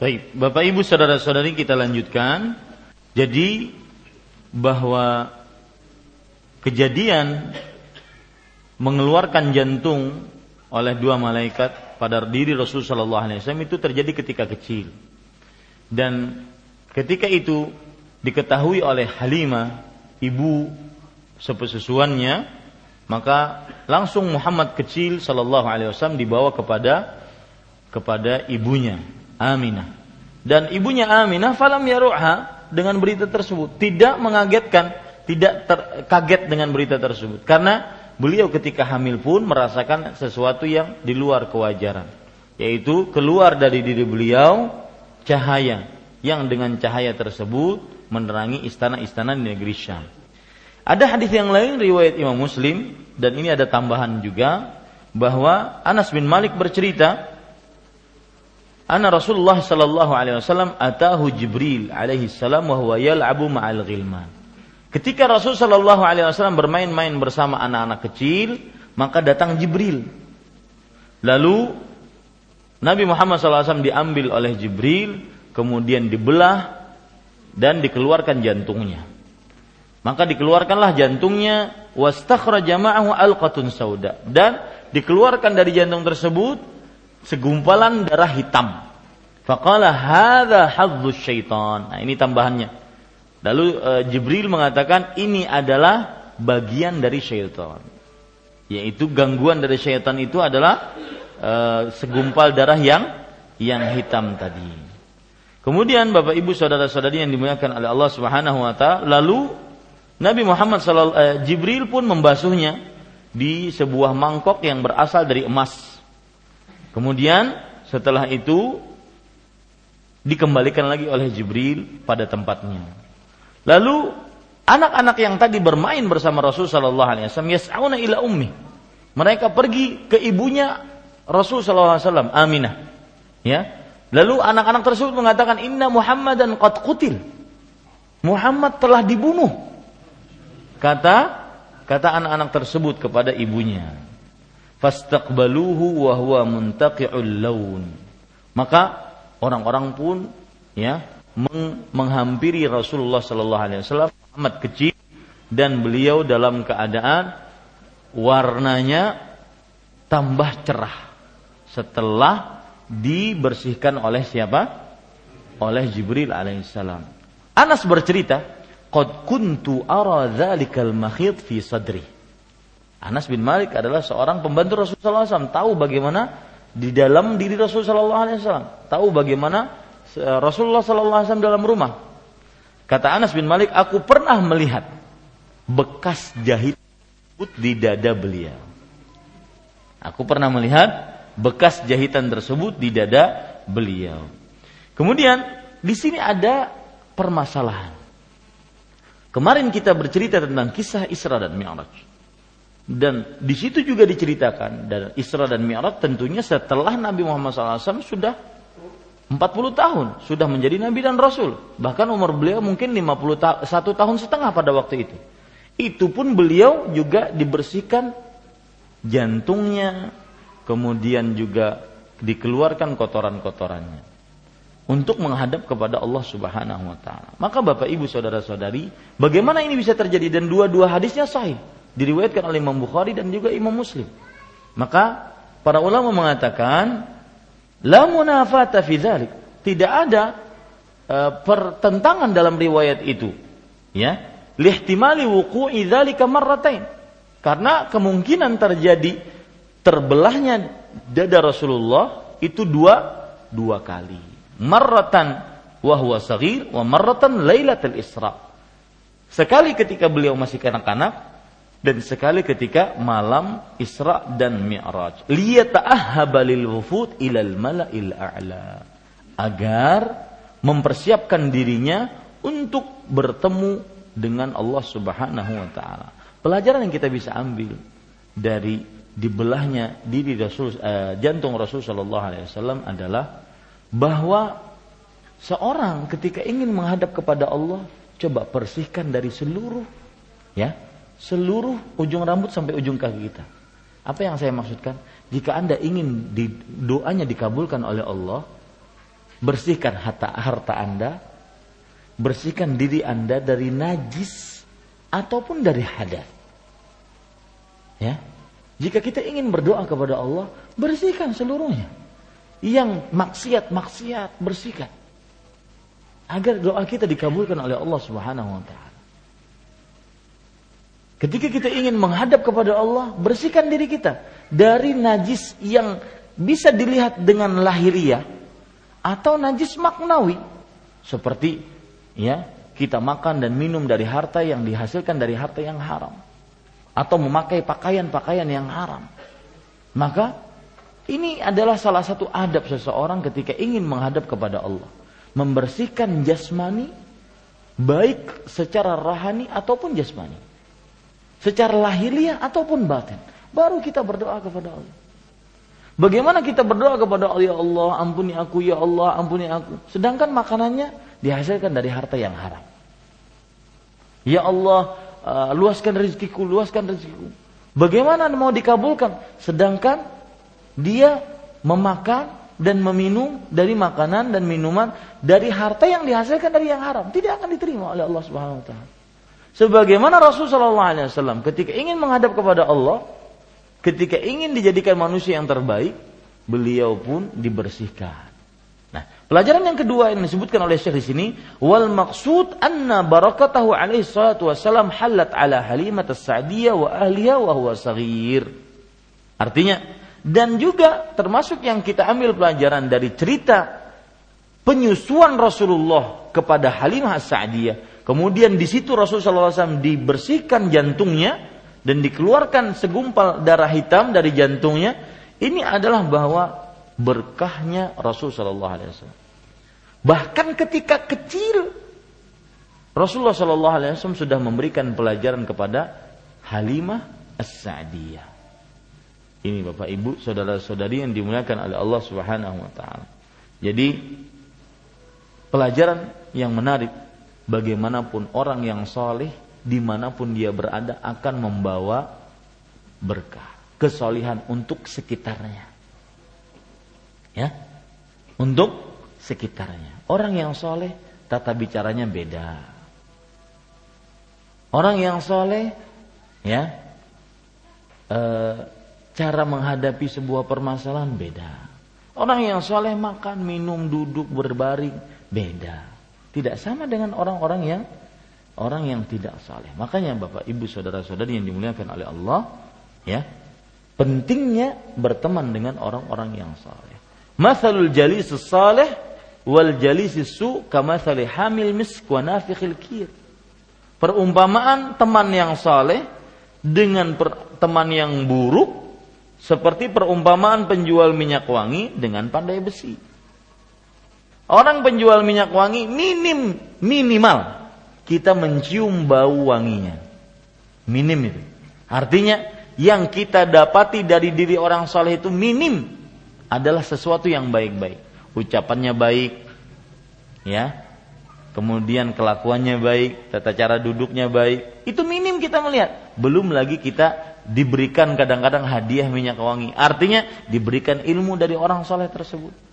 Baik, Bapak Ibu saudara-saudari kita lanjutkan. Jadi bahwa kejadian mengeluarkan jantung oleh dua malaikat pada diri Rasul Shallallahu Alaihi Wasallam itu terjadi ketika kecil dan ketika itu diketahui oleh Halimah ibu sepesusuannya maka langsung Muhammad kecil Shallallahu Alaihi Wasallam dibawa kepada kepada ibunya Aminah. Dan ibunya Aminah falam yaruha dengan berita tersebut. Tidak mengagetkan tidak terkaget dengan berita tersebut. Karena beliau ketika hamil pun merasakan sesuatu yang di luar kewajaran. Yaitu keluar dari diri beliau cahaya. Yang dengan cahaya tersebut menerangi istana-istana di negeri Syam. Ada hadis yang lain riwayat Imam Muslim. Dan ini ada tambahan juga. Bahwa Anas bin Malik bercerita Anna Rasulullah sallallahu alaihi wasallam atahu Jibril alaihi salam wa huwa yal'abu ma'al ghilman Ketika Rasul Shallallahu Alaihi Wasallam bermain-main bersama anak-anak kecil, maka datang Jibril. Lalu Nabi Muhammad SAW diambil oleh Jibril, kemudian dibelah dan dikeluarkan jantungnya. Maka dikeluarkanlah jantungnya, wastakhraja ma'ahu alqatun sauda dan dikeluarkan dari jantung tersebut segumpalan darah hitam. Faqala hadza hadzus syaitan. Nah, ini tambahannya. Lalu e, Jibril mengatakan ini adalah bagian dari syaitan. Yaitu gangguan dari syaitan itu adalah e, segumpal darah yang yang hitam tadi. Kemudian Bapak Ibu saudara-saudari yang dimuliakan oleh Allah Subhanahu wa taala, lalu Nabi Muhammad sallallahu e, Jibril pun membasuhnya di sebuah mangkok yang berasal dari emas. Kemudian setelah itu dikembalikan lagi oleh Jibril pada tempatnya. Lalu anak-anak yang tadi bermain bersama Rasul sallallahu alaihi wasallam yas'auna ila ummi. Mereka pergi ke ibunya Rasul sallallahu alaihi wasallam, Aminah. Ya. Lalu anak-anak tersebut mengatakan inna Muhammadan qad qutil. Muhammad telah dibunuh. Kata kata anak-anak tersebut kepada ibunya. Fastaqbaluhu wa huwa muntaqi'ul laun. Maka orang-orang pun ya menghampiri Rasulullah Sallallahu Alaihi Wasallam amat kecil dan beliau dalam keadaan warnanya tambah cerah setelah dibersihkan oleh siapa? Oleh Jibril alaihissalam. Anas bercerita, "Qad kuntu ara dzalikal makhid fi sadri." Anas bin Malik adalah seorang pembantu Rasulullah SAW, tahu bagaimana di dalam diri Rasulullah SAW, tahu bagaimana Rasulullah SAW dalam rumah. Kata Anas bin Malik, aku pernah melihat bekas jahit di dada beliau. Aku pernah melihat bekas jahitan tersebut di dada beliau. Kemudian di sini ada permasalahan. Kemarin kita bercerita tentang kisah Isra dan Mi'raj. Dan di situ juga diceritakan dan Isra dan Mi'raj tentunya setelah Nabi Muhammad SAW sudah 40 tahun sudah menjadi nabi dan rasul. Bahkan umur beliau mungkin 51 tahun setengah pada waktu itu. Itu pun beliau juga dibersihkan jantungnya, kemudian juga dikeluarkan kotoran-kotorannya untuk menghadap kepada Allah Subhanahu wa taala. Maka Bapak Ibu saudara-saudari, bagaimana ini bisa terjadi dan dua-dua hadisnya sahih diriwayatkan oleh Imam Bukhari dan juga Imam Muslim. Maka para ulama mengatakan La munafata fi dhalik. Tidak ada uh, pertentangan dalam riwayat itu. Ya. Lihtimali wuqu'i dzalika marratain. Karena kemungkinan terjadi terbelahnya dada Rasulullah itu dua dua kali. Marratan wa huwa saghir wa marratan lailatul Isra. Sekali ketika beliau masih kanak-kanak dan sekali ketika malam Isra dan Mi'raj. Liyata'ahhaba lil wufud ilal mala'il a'la. Agar mempersiapkan dirinya untuk bertemu dengan Allah Subhanahu wa taala. Pelajaran yang kita bisa ambil dari dibelahnya diri Rasul uh, jantung Rasul sallallahu alaihi wasallam adalah bahwa seorang ketika ingin menghadap kepada Allah coba bersihkan dari seluruh ya seluruh ujung rambut sampai ujung kaki kita. Apa yang saya maksudkan? Jika Anda ingin di, doanya dikabulkan oleh Allah, bersihkan harta, harta Anda, bersihkan diri Anda dari najis ataupun dari hadas. Ya. Jika kita ingin berdoa kepada Allah, bersihkan seluruhnya. Yang maksiat, maksiat, bersihkan. Agar doa kita dikabulkan oleh Allah Subhanahu wa taala. Ketika kita ingin menghadap kepada Allah, bersihkan diri kita dari najis yang bisa dilihat dengan lahiriah atau najis maknawi. Seperti ya kita makan dan minum dari harta yang dihasilkan dari harta yang haram. Atau memakai pakaian-pakaian yang haram. Maka ini adalah salah satu adab seseorang ketika ingin menghadap kepada Allah, membersihkan jasmani baik secara rahani ataupun jasmani secara lahiriah ataupun batin. Baru kita berdoa kepada Allah. Bagaimana kita berdoa kepada Allah, ya Allah, ampuni aku, ya Allah, ampuni aku. Sedangkan makanannya dihasilkan dari harta yang haram. Ya Allah, uh, luaskan rezekiku, luaskan rezekiku. Bagaimana mau dikabulkan? Sedangkan dia memakan dan meminum dari makanan dan minuman dari harta yang dihasilkan dari yang haram, tidak akan diterima oleh Allah Subhanahu wa taala. Sebagaimana Rasulullah SAW ketika ingin menghadap kepada Allah, ketika ingin dijadikan manusia yang terbaik, beliau pun dibersihkan. Nah, pelajaran yang kedua yang disebutkan oleh Syekh di sini, wal maksud anna barakatahu alaihi salatu wassalam halat ala halimat as-sa'diyah wa ahliha wa huwa saghir. Artinya, dan juga termasuk yang kita ambil pelajaran dari cerita penyusuan Rasulullah kepada Halimah as-Sa'diyah Kemudian di situ Rasulullah SAW dibersihkan jantungnya dan dikeluarkan segumpal darah hitam dari jantungnya. Ini adalah bahwa berkahnya Rasulullah SAW. Bahkan ketika kecil Rasulullah SAW sudah memberikan pelajaran kepada Halimah As-Sa'diyah. Ini Bapak Ibu, saudara-saudari yang dimuliakan oleh Allah Subhanahu wa taala. Jadi pelajaran yang menarik bagaimanapun orang yang soleh di mana pun dia berada akan membawa berkah kesolihan untuk sekitarnya. Ya? Untuk sekitarnya. Orang yang soleh tata bicaranya beda. Orang yang soleh ya e, cara menghadapi sebuah permasalahan beda. Orang yang soleh makan minum duduk berbaring beda tidak sama dengan orang-orang yang orang yang tidak saleh. Makanya Bapak Ibu saudara-saudari yang dimuliakan oleh Allah, ya. Pentingnya berteman dengan orang-orang yang saleh. Masalul jalis saleh wal jalis su kamathali hamil misk wa nafikhil kir. Perumpamaan teman yang saleh dengan teman yang buruk seperti perumpamaan penjual minyak wangi dengan pandai besi. Orang penjual minyak wangi minim minimal kita mencium bau wanginya. Minim itu. Artinya yang kita dapati dari diri orang soleh itu minim adalah sesuatu yang baik-baik. Ucapannya baik, ya. Kemudian kelakuannya baik, tata cara duduknya baik. Itu minim kita melihat. Belum lagi kita diberikan kadang-kadang hadiah minyak wangi. Artinya diberikan ilmu dari orang soleh tersebut.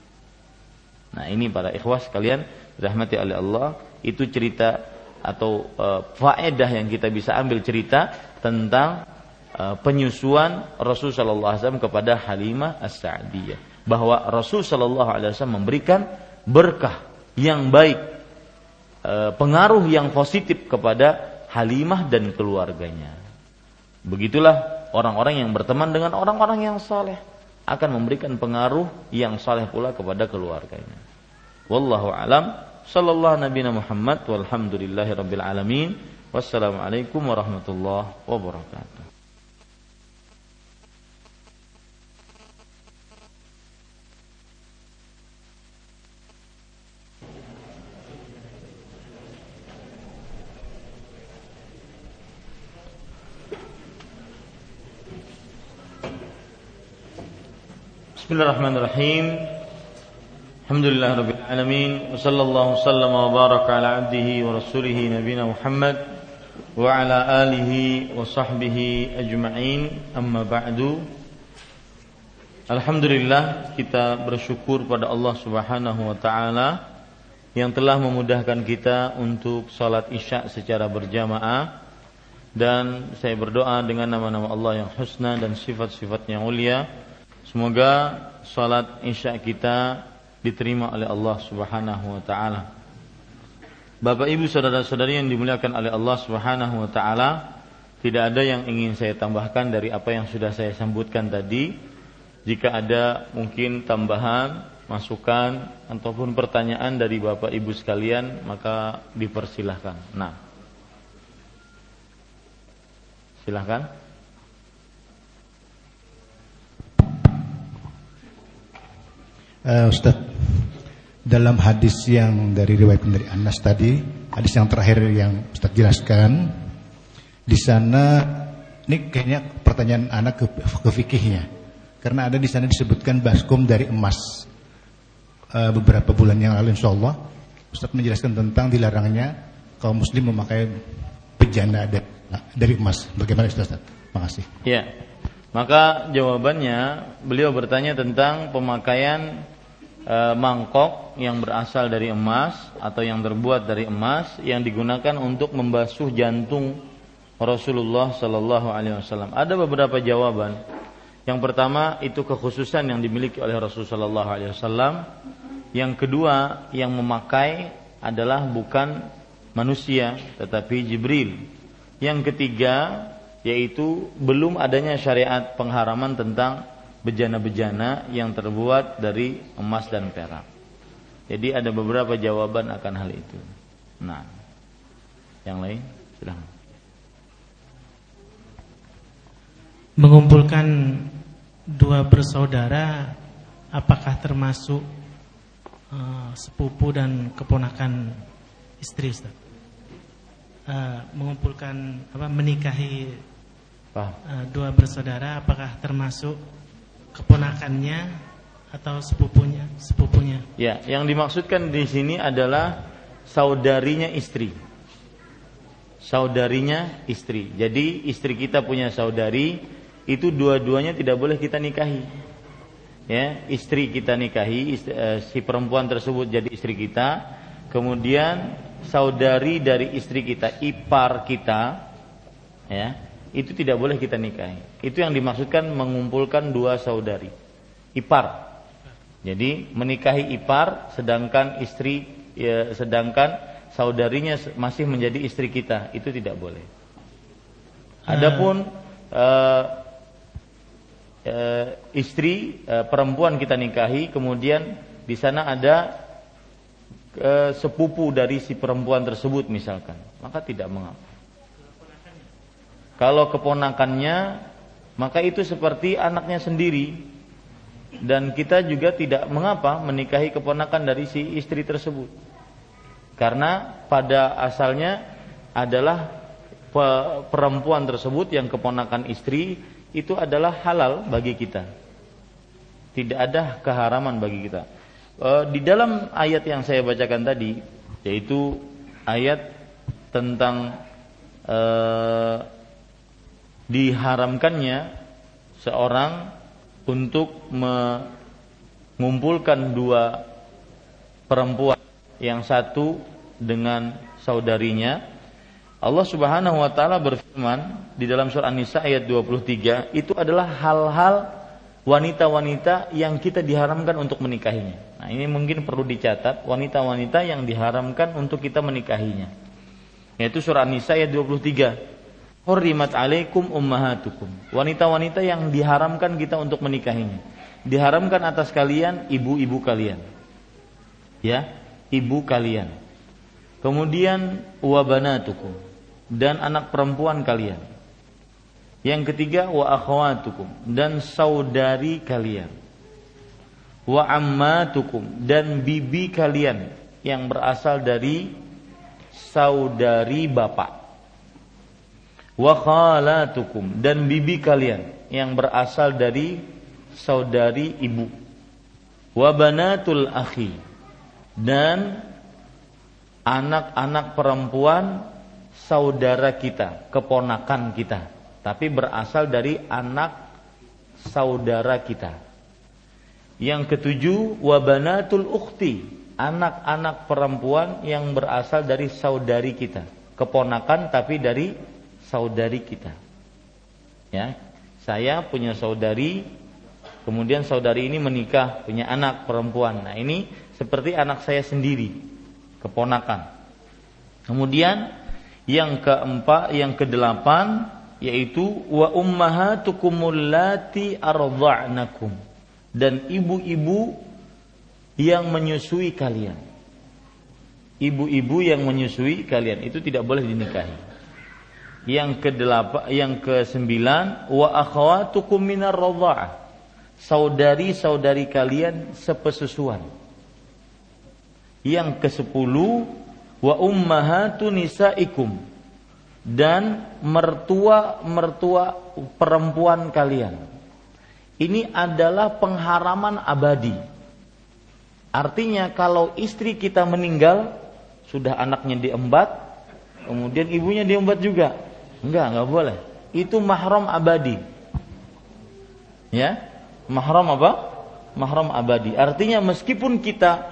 Nah ini para ikhwas kalian rahmati oleh Allah itu cerita atau uh, faedah yang kita bisa ambil cerita tentang uh, penyusuan Rasul Shallallahu Alaihi Wasallam kepada Halimah As-Sa'diyah bahwa Rasul Shallallahu Alaihi Wasallam memberikan berkah yang baik uh, pengaruh yang positif kepada Halimah dan keluarganya begitulah orang-orang yang berteman dengan orang-orang yang saleh akan memberikan pengaruh yang saleh pula kepada keluarganya. Wallahu alam. Sallallahu Nabi Muhammad walhamdulillahi rabbil alamin. Wassalamualaikum warahmatullahi wabarakatuh. Bismillahirrahmanirrahim. Wa sallallahu wasallam wa baraka ala abdihi wa rasulihi nabiyina Muhammad wa ala alihi wa sahbihi ajma'in. Amma ba'du. Alhamdulillah kita bersyukur pada Allah Subhanahu wa taala yang telah memudahkan kita untuk salat Isya secara berjamaah. Dan saya berdoa dengan nama-nama Allah yang husna dan sifat-sifat yang mulia. Semoga salat isya kita diterima oleh Allah Subhanahu wa taala. Bapak Ibu saudara-saudari yang dimuliakan oleh Allah Subhanahu wa taala, tidak ada yang ingin saya tambahkan dari apa yang sudah saya sambutkan tadi. Jika ada mungkin tambahan, masukan ataupun pertanyaan dari Bapak Ibu sekalian, maka dipersilahkan. Nah, Silahkan. Uh, Ustaz, dalam hadis yang dari riwayat dari Anas tadi, hadis yang terakhir yang Ustaz jelaskan, di sana ini kayaknya pertanyaan anak ke, ke fikihnya. Karena ada di sana disebutkan baskom dari emas. Uh, beberapa bulan yang lalu insya Allah Ustaz menjelaskan tentang dilarangnya kaum muslim memakai bejana Nah, dari emas. Bagaimana Ustaz? Kasih. Ya. Maka jawabannya beliau bertanya tentang pemakaian e, mangkok yang berasal dari emas atau yang terbuat dari emas yang digunakan untuk membasuh jantung Rasulullah Sallallahu Alaihi Wasallam. Ada beberapa jawaban. Yang pertama itu kekhususan yang dimiliki oleh Rasulullah Sallallahu Alaihi Wasallam. Yang kedua yang memakai adalah bukan manusia tetapi Jibril yang ketiga yaitu belum adanya syariat pengharaman tentang bejana-bejana yang terbuat dari emas dan perak. Jadi ada beberapa jawaban akan hal itu. Nah, yang lain silahkan. Mengumpulkan dua bersaudara apakah termasuk uh, sepupu dan keponakan istri Ustaz? uh, mengumpulkan apa menikahi uh, dua bersaudara apakah termasuk keponakannya atau sepupunya sepupunya? Ya yang dimaksudkan di sini adalah saudarinya istri. Saudarinya istri. Jadi istri kita punya saudari itu dua-duanya tidak boleh kita nikahi. Ya istri kita nikahi istri, uh, si perempuan tersebut jadi istri kita. Kemudian saudari dari istri kita, ipar kita, ya, itu tidak boleh kita nikahi. Itu yang dimaksudkan mengumpulkan dua saudari, ipar. Jadi menikahi ipar, sedangkan istri, ya, sedangkan saudarinya masih menjadi istri kita, itu tidak boleh. Adapun uh, uh, istri uh, perempuan kita nikahi, kemudian di sana ada sepupu dari si perempuan tersebut misalkan, maka tidak mengapa. Kalau keponakannya, maka itu seperti anaknya sendiri dan kita juga tidak mengapa menikahi keponakan dari si istri tersebut. Karena pada asalnya adalah perempuan tersebut yang keponakan istri itu adalah halal bagi kita. Tidak ada keharaman bagi kita. Eh, di dalam ayat yang saya bacakan tadi yaitu ayat tentang uh, diharamkannya seorang untuk mengumpulkan dua perempuan yang satu dengan saudarinya Allah Subhanahu wa taala berfirman di dalam surah An-Nisa ayat 23 itu adalah hal-hal wanita-wanita yang kita diharamkan untuk menikahinya. Nah, ini mungkin perlu dicatat, wanita-wanita yang diharamkan untuk kita menikahinya. Yaitu surah An-Nisa ayat 23. Hurrimat alaikum ummahatukum. Wanita-wanita yang diharamkan kita untuk menikahinya. Diharamkan atas kalian ibu-ibu kalian. Ya, ibu kalian. Kemudian wabanatukum dan anak perempuan kalian yang ketiga wa akhwatukum dan saudari kalian. Wa ammatukum dan bibi kalian yang berasal dari saudari bapak. Wa khalatukum. Dan bibi kalian yang berasal dari saudari ibu. Wa banatul akhi. Dan anak-anak perempuan saudara kita, keponakan kita. Tapi berasal dari anak saudara kita. Yang ketujuh, wabanatul ukti, anak-anak perempuan yang berasal dari saudari kita, keponakan tapi dari saudari kita. Ya, saya punya saudari, kemudian saudari ini menikah, punya anak perempuan. Nah, ini seperti anak saya sendiri, keponakan. Kemudian yang keempat, yang kedelapan yaitu wa ummahatukumul lati ardha'nakum dan ibu-ibu yang menyusui kalian. Ibu-ibu yang menyusui kalian itu tidak boleh dinikahi yang kedelapan yang kesembilan wa akhawatukum minar radha'ah. Saudari-saudari kalian sepesusuan. Yang kesepuluh wa ummahatu nisaikum. Dan mertua-mertua perempuan kalian. Ini adalah pengharaman abadi. Artinya kalau istri kita meninggal sudah anaknya diembat kemudian ibunya diembat juga Enggak, enggak boleh. Itu mahram abadi. Ya? Mahram apa? Mahram abadi. Artinya meskipun kita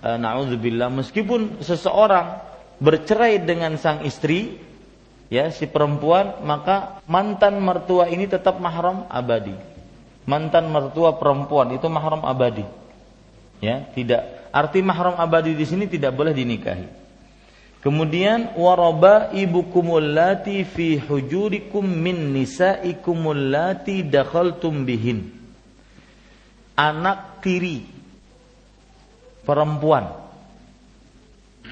uh, naudzubillah, meskipun seseorang bercerai dengan sang istri, ya si perempuan, maka mantan mertua ini tetap mahram abadi. Mantan mertua perempuan itu mahram abadi. Ya, tidak arti mahram abadi di sini tidak boleh dinikahi. Kemudian waraba ibukumul lati fi hujurikum min nisaikumul lati dakhaltum bihin. Anak tiri perempuan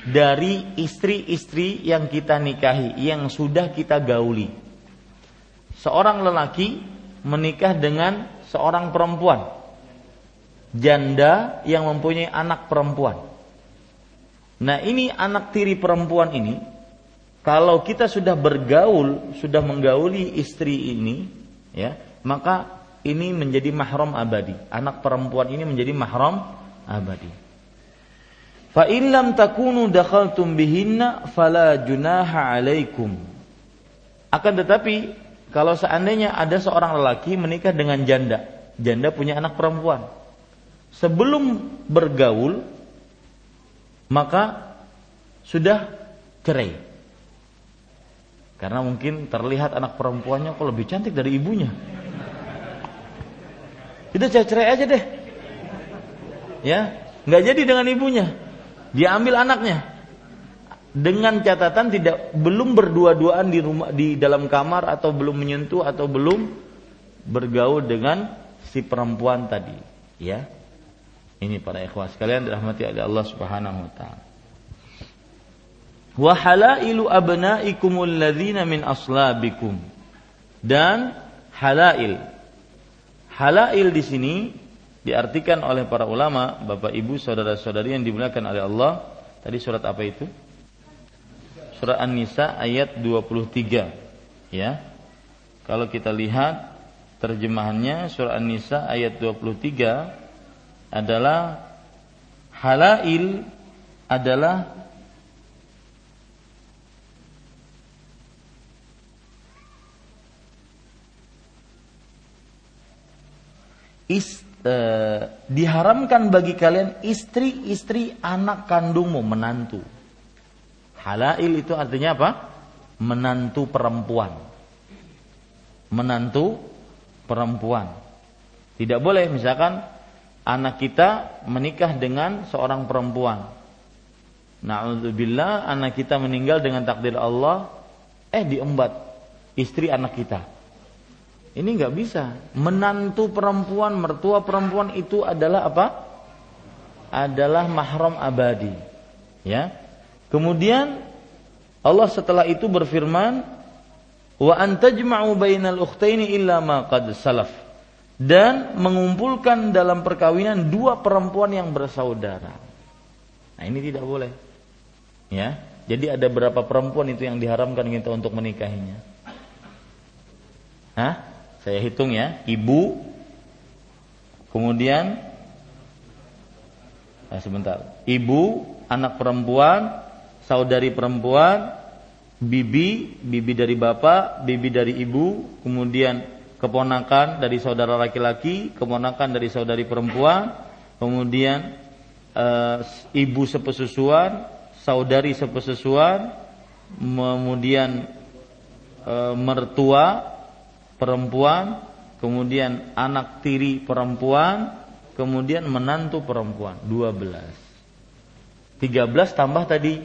dari istri-istri yang kita nikahi, yang sudah kita gauli. Seorang lelaki menikah dengan seorang perempuan. Janda yang mempunyai anak perempuan Nah ini anak tiri perempuan ini kalau kita sudah bergaul, sudah menggauli istri ini, ya, maka ini menjadi mahram abadi. Anak perempuan ini menjadi mahram abadi. Fa takunu dakhaltum bihinna fala junaha alaikum. Akan tetapi kalau seandainya ada seorang lelaki menikah dengan janda, janda punya anak perempuan. Sebelum bergaul, maka sudah cerai. Karena mungkin terlihat anak perempuannya kok lebih cantik dari ibunya. Kita cerai aja deh. Ya, nggak jadi dengan ibunya. Dia ambil anaknya. Dengan catatan tidak belum berdua-duaan di rumah di dalam kamar atau belum menyentuh atau belum bergaul dengan si perempuan tadi, ya. Ini para ikhwah sekalian dirahmati oleh Allah Subhanahu wa taala. Wa halailu abnaikumul ladzina min aslabikum. Dan halail. Halail di sini diartikan oleh para ulama, Bapak Ibu, saudara-saudari yang dimuliakan oleh Allah. Tadi surat apa itu? Surat An-Nisa ayat 23. Ya. Kalau kita lihat terjemahannya surah An-Nisa ayat 23 adalah halail adalah is, e, diharamkan bagi kalian istri-istri anak kandungmu menantu. Halail itu artinya apa? Menantu perempuan. Menantu perempuan. Tidak boleh misalkan anak kita menikah dengan seorang perempuan. Na'udzubillah anak kita meninggal dengan takdir Allah eh diembat istri anak kita. Ini nggak bisa. Menantu perempuan, mertua perempuan itu adalah apa? Adalah mahram abadi. Ya. Kemudian Allah setelah itu berfirman, "Wa antajma'u bainal ukhtaini illa ma qad salaf." Dan mengumpulkan dalam perkawinan dua perempuan yang bersaudara. Nah, ini tidak boleh. Ya. Jadi ada berapa perempuan itu yang diharamkan kita untuk menikahinya? Hah? Saya hitung ya, ibu kemudian nah sebentar. Ibu, anak perempuan, saudari perempuan, bibi, bibi dari bapak, bibi dari ibu, kemudian keponakan dari saudara laki-laki, keponakan dari saudari perempuan, kemudian e, ibu sepesusuan, saudari sepesusuan, kemudian e, mertua perempuan, kemudian anak tiri perempuan, kemudian menantu perempuan 12. 13 tambah tadi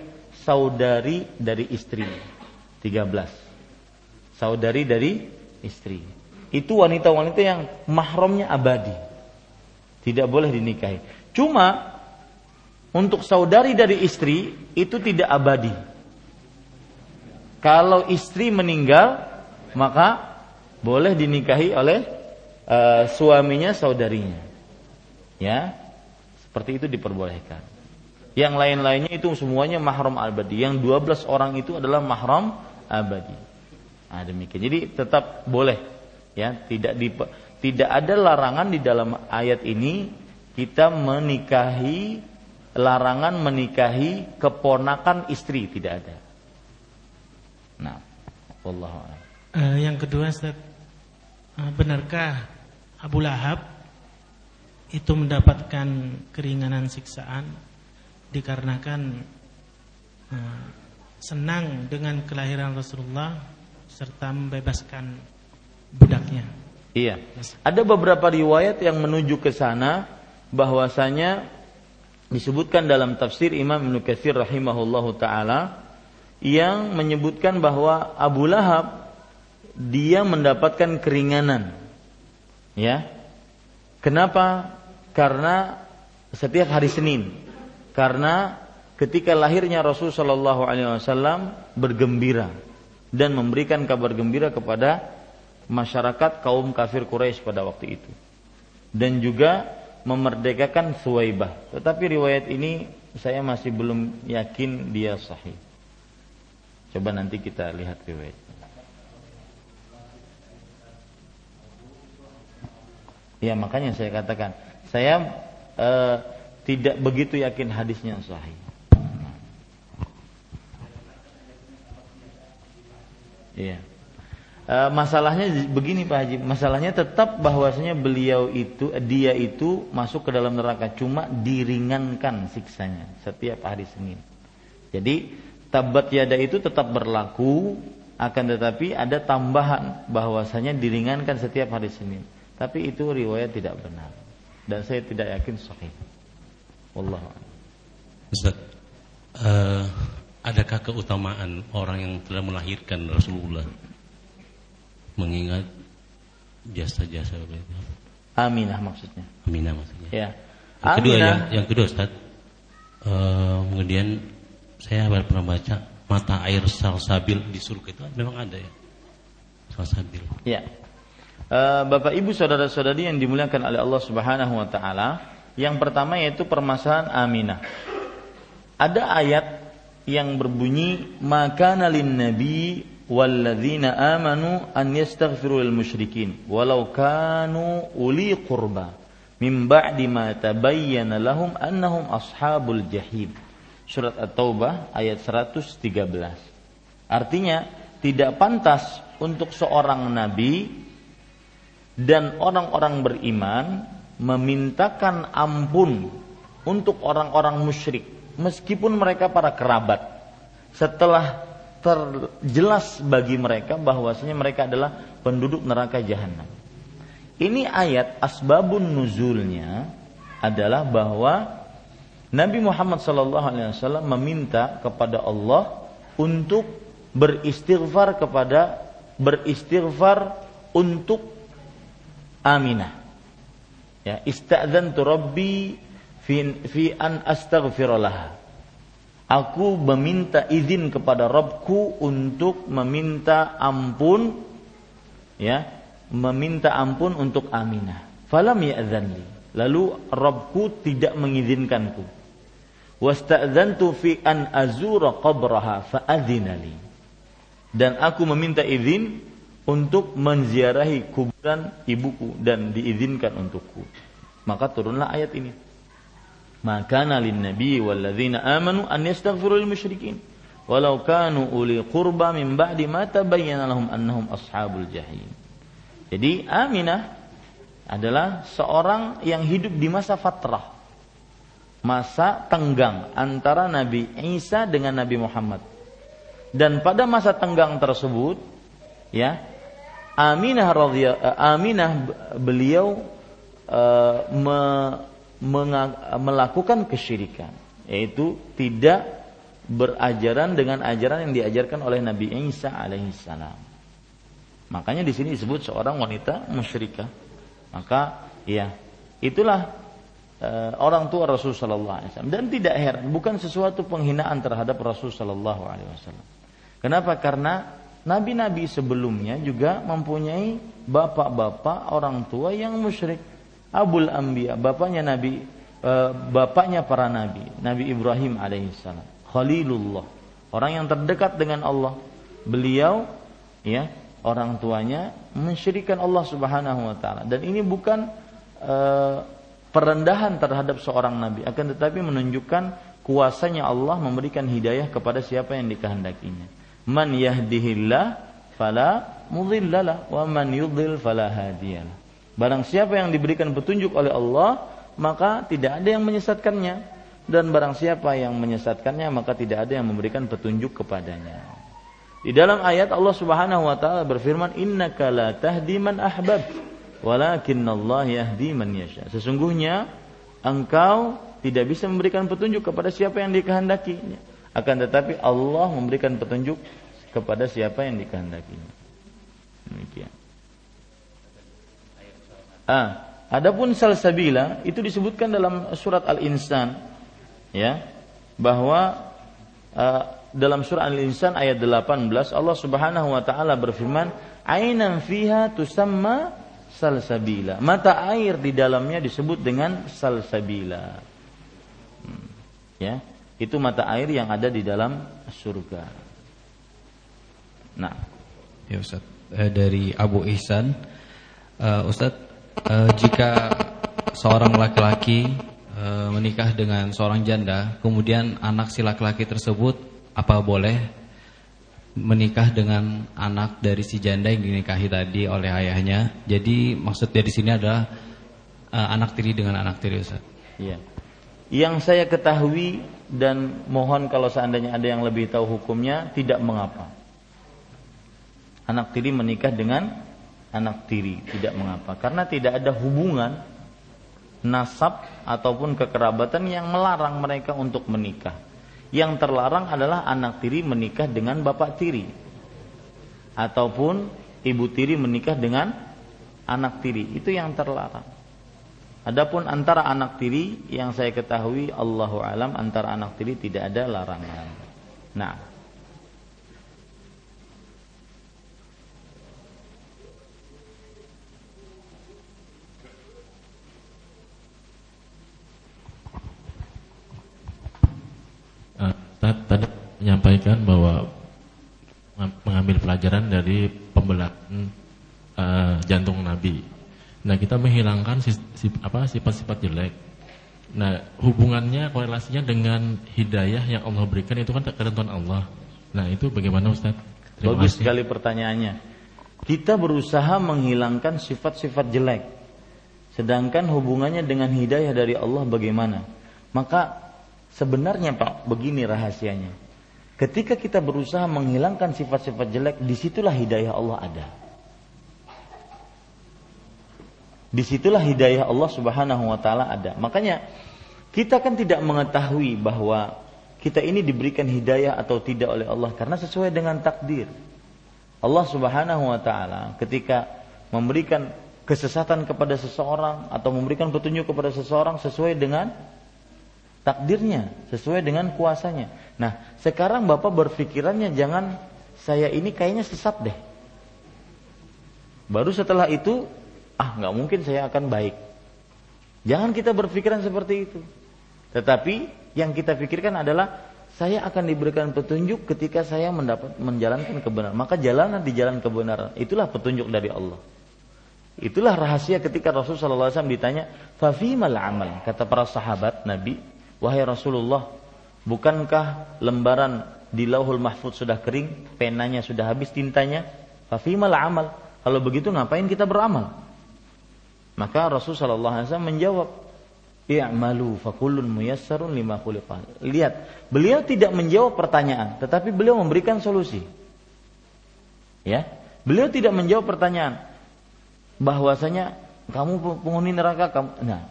saudari dari istri. 13. Saudari dari istri. Itu wanita-wanita yang mahramnya abadi. Tidak boleh dinikahi. Cuma untuk saudari dari istri itu tidak abadi. Kalau istri meninggal, maka boleh dinikahi oleh uh, suaminya saudarinya. Ya. Seperti itu diperbolehkan. Yang lain-lainnya itu semuanya mahram abadi. Yang 12 orang itu adalah mahram abadi. Nah, demikian. Jadi tetap boleh ya, tidak di, tidak ada larangan di dalam ayat ini kita menikahi larangan menikahi keponakan istri tidak ada. Nah, wallahu uh, yang kedua Ustaz, uh, benarkah Abu Lahab itu mendapatkan keringanan siksaan dikarenakan uh, senang dengan kelahiran Rasulullah serta membebaskan budaknya. Iya. Ada beberapa riwayat yang menuju ke sana bahwasanya disebutkan dalam tafsir Imam Ibnu Katsir rahimahullahu taala yang menyebutkan bahwa Abu Lahab dia mendapatkan keringanan. Ya. Kenapa? Karena setiap hari Senin. Karena ketika lahirnya Rasul Shallallahu alaihi wasallam bergembira dan memberikan kabar gembira kepada masyarakat kaum kafir Quraisy pada waktu itu. Dan juga memerdekakan Suwaibah. Tetapi riwayat ini saya masih belum yakin dia sahih. Coba nanti kita lihat riwayat. Ya makanya saya katakan saya eh, tidak begitu yakin hadisnya sahih. Iya. E, masalahnya begini Pak Haji, masalahnya tetap bahwasanya beliau itu dia itu masuk ke dalam neraka cuma diringankan siksanya setiap hari Senin. Jadi tabat yada itu tetap berlaku akan tetapi ada tambahan bahwasanya diringankan setiap hari Senin. Tapi itu riwayat tidak benar dan saya tidak yakin sahih. Wallah. Ustaz, uh, adakah keutamaan orang yang telah melahirkan Rasulullah? Mengingat jasa-jasa. Aminah maksudnya. Aminah maksudnya. Ya. Yang kedua yang, yang kedua Ustaz, uh, kemudian saya pernah baca mata air salsabil di surga itu memang ada ya. Salsabil. Ya. Uh, Bapak Ibu saudara-saudari yang dimuliakan oleh Allah Subhanahu wa taala, yang pertama yaitu permasalahan Aminah. Ada ayat yang berbunyi maka nalin nabi walladzina amanu an yastaghfiru lil musyrikin walau kanu uli qurba min ba'di ma tabayyana lahum annahum ashabul jahim. Surat At-Taubah ayat 113. Artinya tidak pantas untuk seorang nabi dan orang-orang beriman memintakan ampun untuk orang-orang musyrik meskipun mereka para kerabat setelah terjelas bagi mereka bahwasanya mereka adalah penduduk neraka jahanam. Ini ayat asbabun nuzulnya adalah bahwa Nabi Muhammad SAW meminta kepada Allah untuk beristighfar kepada beristighfar untuk Aminah. Ya, istadzantu rabbi fi, fi an astaghfirullah Aku meminta izin kepada Robku untuk meminta ampun, ya, meminta ampun untuk Aminah. Falam ya'zanli. Lalu Robku tidak mengizinkanku. Wasta'zantu fi an azura qabraha fa'adzinali. Dan aku meminta izin untuk menziarahi kuburan ibuku dan diizinkan untukku. Maka turunlah ayat ini maka lin nabi walladzina amanu an yastaghfiru lil musyrikin walau kanu uli qurba min ba'di ma tabayyana lahum annahum ashabul jahim. Jadi Aminah adalah seorang yang hidup di masa fatrah. Masa tenggang antara Nabi Isa dengan Nabi Muhammad. Dan pada masa tenggang tersebut ya Aminah radhiya Aminah beliau uh, me, melakukan kesyirikan yaitu tidak berajaran dengan ajaran yang diajarkan oleh Nabi Isa alaihissalam. Makanya di sini disebut seorang wanita musyrikah. Maka ya itulah uh, orang tua Rasul sallallahu alaihi wasallam dan tidak heran bukan sesuatu penghinaan terhadap Rasul sallallahu alaihi wasallam. Kenapa? Karena nabi-nabi sebelumnya juga mempunyai bapak-bapak orang tua yang musyrik. Abul Anbiya, bapaknya Nabi uh, bapaknya para nabi, Nabi Ibrahim alaihissalam, Khalilullah, orang yang terdekat dengan Allah. Beliau ya, orang tuanya mensyirikan Allah Subhanahu wa taala. Dan ini bukan uh, perendahan terhadap seorang nabi akan tetapi menunjukkan kuasanya Allah memberikan hidayah kepada siapa yang dikehendakinya. Man yahdihillah fala mudhillalah. Wa man yudhil fala hadiyalah barang siapa yang diberikan petunjuk oleh Allah maka tidak ada yang menyesatkannya dan barang siapa yang menyesatkannya maka tidak ada yang memberikan petunjuk kepadanya di dalam ayat Allah Subhanahu wa taala berfirman innaka la tahdi man ahbabta Allah yahdi man yasha. Sesungguhnya engkau tidak bisa memberikan petunjuk kepada siapa yang dikehendakinya. Akan tetapi Allah memberikan petunjuk kepada siapa yang dikehendakinya. Demikian. Ah, adapun salsabila itu disebutkan dalam surat Al-Insan ya, bahwa uh, dalam surah Al-Insan ayat 18 Allah Subhanahu wa taala berfirman, "Ainan fiha tusamma salsabila. Mata air di dalamnya disebut dengan salsabila. Hmm. Ya, itu mata air yang ada di dalam surga. Nah, ya Ustaz, eh, dari Abu Ihsan, uh, Ustaz, uh, jika seorang laki-laki uh, menikah dengan seorang janda, kemudian anak si laki-laki tersebut apa boleh menikah dengan anak dari si janda yang dinikahi tadi oleh ayahnya. Jadi maksud dari sini adalah uh, anak tiri dengan anak tiri Ustaz. Iya. Yang saya ketahui dan mohon kalau seandainya ada yang lebih tahu hukumnya tidak mengapa. Anak tiri menikah dengan anak tiri tidak mengapa karena tidak ada hubungan nasab ataupun kekerabatan yang melarang mereka untuk menikah. Yang terlarang adalah anak tiri menikah dengan bapak tiri. Ataupun ibu tiri menikah dengan anak tiri. Itu yang terlarang. Adapun antara anak tiri yang saya ketahui Allahu alam antara anak tiri tidak ada larangan. Nah, Ustaz tadi menyampaikan bahwa mengambil pelajaran dari pembelahan uh, jantung Nabi. Nah, kita menghilangkan apa sifat-sifat jelek. Nah, hubungannya korelasinya dengan hidayah yang Allah berikan itu kan ketentuan Allah. Nah, itu bagaimana Ustaz? Terima Bagus kasih. sekali pertanyaannya. Kita berusaha menghilangkan sifat-sifat jelek. Sedangkan hubungannya dengan hidayah dari Allah bagaimana? Maka Sebenarnya Pak, begini rahasianya. Ketika kita berusaha menghilangkan sifat-sifat jelek, di situlah hidayah Allah ada. Di situlah hidayah Allah Subhanahu wa Ta'ala ada. Makanya kita kan tidak mengetahui bahwa kita ini diberikan hidayah atau tidak oleh Allah karena sesuai dengan takdir. Allah Subhanahu wa Ta'ala ketika memberikan kesesatan kepada seseorang atau memberikan petunjuk kepada seseorang sesuai dengan takdirnya sesuai dengan kuasanya. Nah, sekarang Bapak berpikirannya jangan saya ini kayaknya sesat deh. Baru setelah itu, ah nggak mungkin saya akan baik. Jangan kita berpikiran seperti itu. Tetapi yang kita pikirkan adalah saya akan diberikan petunjuk ketika saya mendapat menjalankan kebenaran. Maka jalanan di jalan kebenaran. Itulah petunjuk dari Allah. Itulah rahasia ketika Rasulullah SAW ditanya, "Fafimal amal?" Kata para sahabat Nabi, Wahai Rasulullah, bukankah lembaran di Lauhul Mahfud sudah kering, penanya sudah habis tintanya? Fafimal amal. Kalau begitu ngapain kita beramal? Maka Rasul sallallahu alaihi wasallam menjawab, "I'malu fakullun muyassarun lima khuliqah." Lihat, beliau tidak menjawab pertanyaan, tetapi beliau memberikan solusi. Ya. Beliau tidak menjawab pertanyaan bahwasanya kamu penghuni neraka kamu. Nah,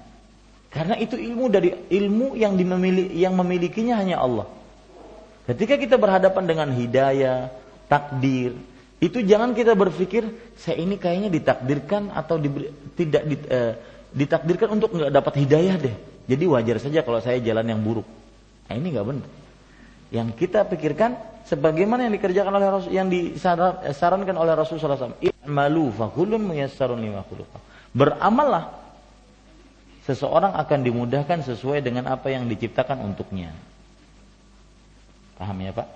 karena itu ilmu dari ilmu yang dimiliki, yang memilikinya hanya Allah. Ketika kita berhadapan dengan hidayah, takdir, itu jangan kita berpikir saya ini kayaknya ditakdirkan atau diberi, tidak di, eh, ditakdirkan untuk nggak dapat hidayah deh. Jadi wajar saja kalau saya jalan yang buruk. Nah, ini nggak benar. Yang kita pikirkan sebagaimana yang dikerjakan oleh Rasul yang disarankan oleh Rasulullah SAW. I'malu fakulun muyassarun lima Beramallah seseorang akan dimudahkan sesuai dengan apa yang diciptakan untuknya. Paham ya Pak?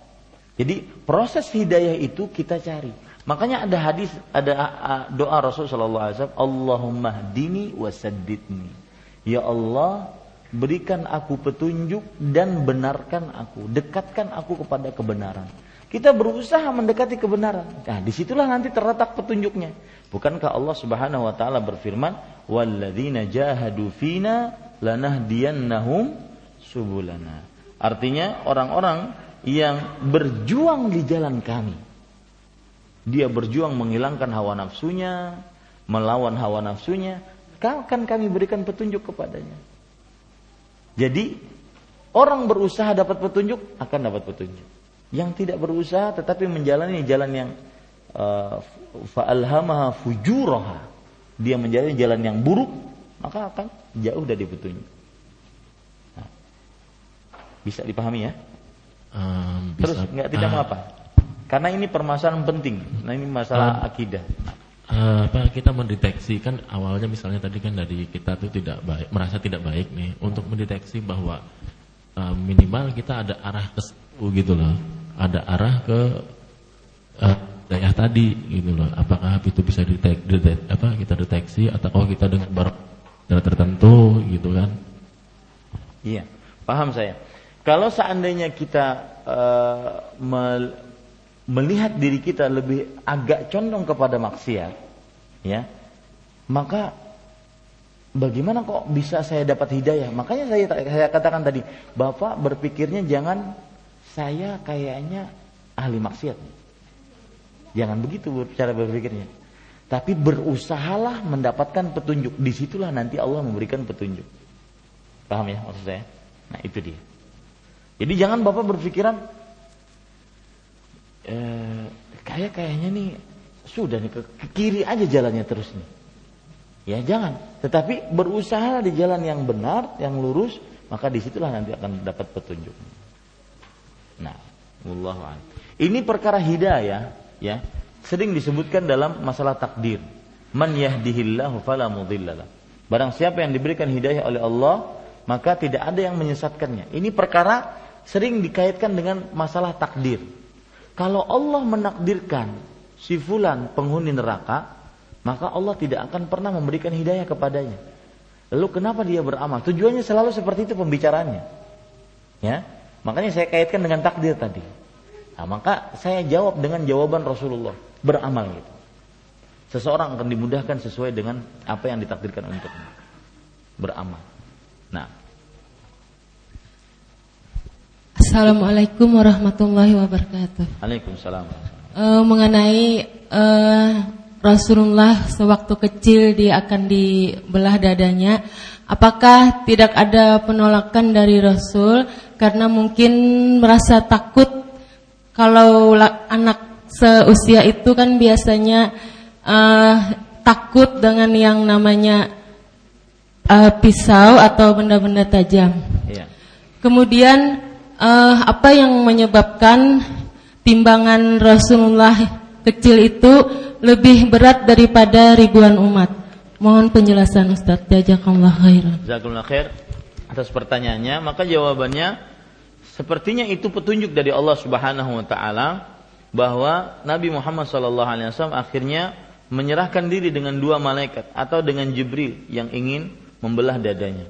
Jadi proses hidayah itu kita cari. Makanya ada hadis, ada doa Rasulullah SAW, Allahumma dini wasaddidni. Ya Allah, berikan aku petunjuk dan benarkan aku, dekatkan aku kepada kebenaran. Kita berusaha mendekati kebenaran. Nah, di situlah nanti terletak petunjuknya. Bukankah Allah Subhanahu wa taala berfirman, "Walladzina jahadu fina lanahdiyannahum subulana." Artinya orang-orang yang berjuang di jalan kami. Dia berjuang menghilangkan hawa nafsunya, melawan hawa nafsunya, akan kami berikan petunjuk kepadanya. Jadi orang berusaha dapat petunjuk akan dapat petunjuk. Yang tidak berusaha tetapi menjalani jalan yang uh, fa'alhamaha fujuraha. Dia menjalani jalan yang buruk, maka akan jauh dari petunjuk. Nah, bisa dipahami ya? Um, bisa, Terus nggak tidak uh, mengapa. Karena ini permasalahan penting. Nah ini masalah uh, akidah. Uh, apa kita mendeteksi kan awalnya misalnya tadi kan dari kita tuh tidak baik merasa tidak baik nih untuk mendeteksi bahwa uh, minimal kita ada arah ke gitu loh ada arah ke uh, daya tadi gitu loh apakah itu bisa didetek, detek, apa kita deteksi atau kalau kita dengan barang tertentu gitu kan iya paham saya kalau seandainya kita uh, melihat diri kita lebih agak condong kepada maksiat, ya, maka bagaimana kok bisa saya dapat hidayah? Makanya saya saya katakan tadi, Bapak berpikirnya jangan saya kayaknya ahli maksiat. Jangan begitu cara berpikirnya. Tapi berusahalah mendapatkan petunjuk. Di situlah nanti Allah memberikan petunjuk. Paham ya maksud saya? Nah itu dia. Jadi jangan bapak berpikiran eh, kayak kayaknya nih sudah nih ke, kiri aja jalannya terus nih. Ya jangan. Tetapi berusaha di jalan yang benar, yang lurus, maka di situlah nanti akan dapat petunjuk. Nah, Allah Ini perkara hidayah, ya, sering disebutkan dalam masalah takdir. Man yahdihillahu fala mudhillalah. Barang siapa yang diberikan hidayah oleh Allah, maka tidak ada yang menyesatkannya. Ini perkara sering dikaitkan dengan masalah takdir. Kalau Allah menakdirkan si fulan penghuni neraka, maka Allah tidak akan pernah memberikan hidayah kepadanya. Lalu kenapa dia beramal? Tujuannya selalu seperti itu pembicaraannya. Ya. Makanya saya kaitkan dengan takdir tadi. Nah, maka saya jawab dengan jawaban Rasulullah, beramal gitu. Seseorang akan dimudahkan sesuai dengan apa yang ditakdirkan untuknya. Beramal. Nah, Assalamualaikum warahmatullahi wabarakatuh. Waalaikumsalam. E, mengenai e, Rasulullah sewaktu kecil dia akan dibelah dadanya, apakah tidak ada penolakan dari Rasul karena mungkin merasa takut kalau anak seusia itu kan biasanya e, takut dengan yang namanya e, pisau atau benda-benda tajam. Iya. Kemudian uh, apa yang menyebabkan timbangan Rasulullah kecil itu lebih berat daripada ribuan umat? Mohon penjelasan Ustaz. Jazakallah khairan. Jazakallah khair atas pertanyaannya. Maka jawabannya sepertinya itu petunjuk dari Allah Subhanahu wa taala bahwa Nabi Muhammad SAW akhirnya menyerahkan diri dengan dua malaikat atau dengan Jibril yang ingin membelah dadanya.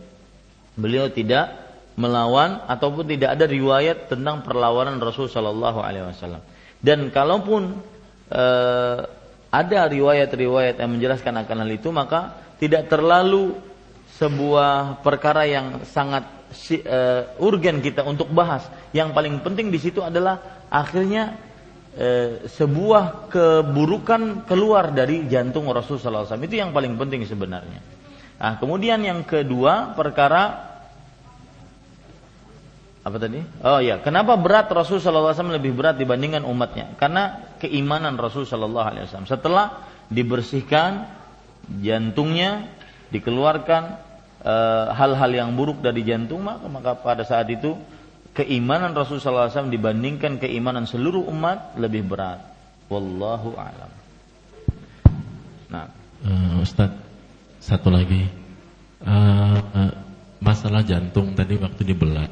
Beliau tidak melawan ataupun tidak ada riwayat tentang perlawanan Rasul Shallallahu Alaihi Wasallam. Dan kalaupun e, ada riwayat-riwayat yang menjelaskan akan hal itu, maka tidak terlalu sebuah perkara yang sangat e, urgen kita untuk bahas. Yang paling penting di situ adalah akhirnya e, sebuah keburukan keluar dari jantung Rasulullah SAW itu yang paling penting sebenarnya. Nah, kemudian yang kedua perkara apa tadi? Oh ya, kenapa berat Rasul Shallallahu Alaihi Wasallam lebih berat dibandingkan umatnya? Karena keimanan Rasul Shallallahu Alaihi Wasallam. Setelah dibersihkan jantungnya, dikeluarkan hal-hal e, yang buruk dari jantung, maka, maka pada saat itu keimanan Rasul Shallallahu Alaihi Wasallam dibandingkan keimanan seluruh umat lebih berat. Wallahu a'lam. Nah, uh, Ustadz, satu lagi uh, uh, masalah jantung tadi waktu dibelah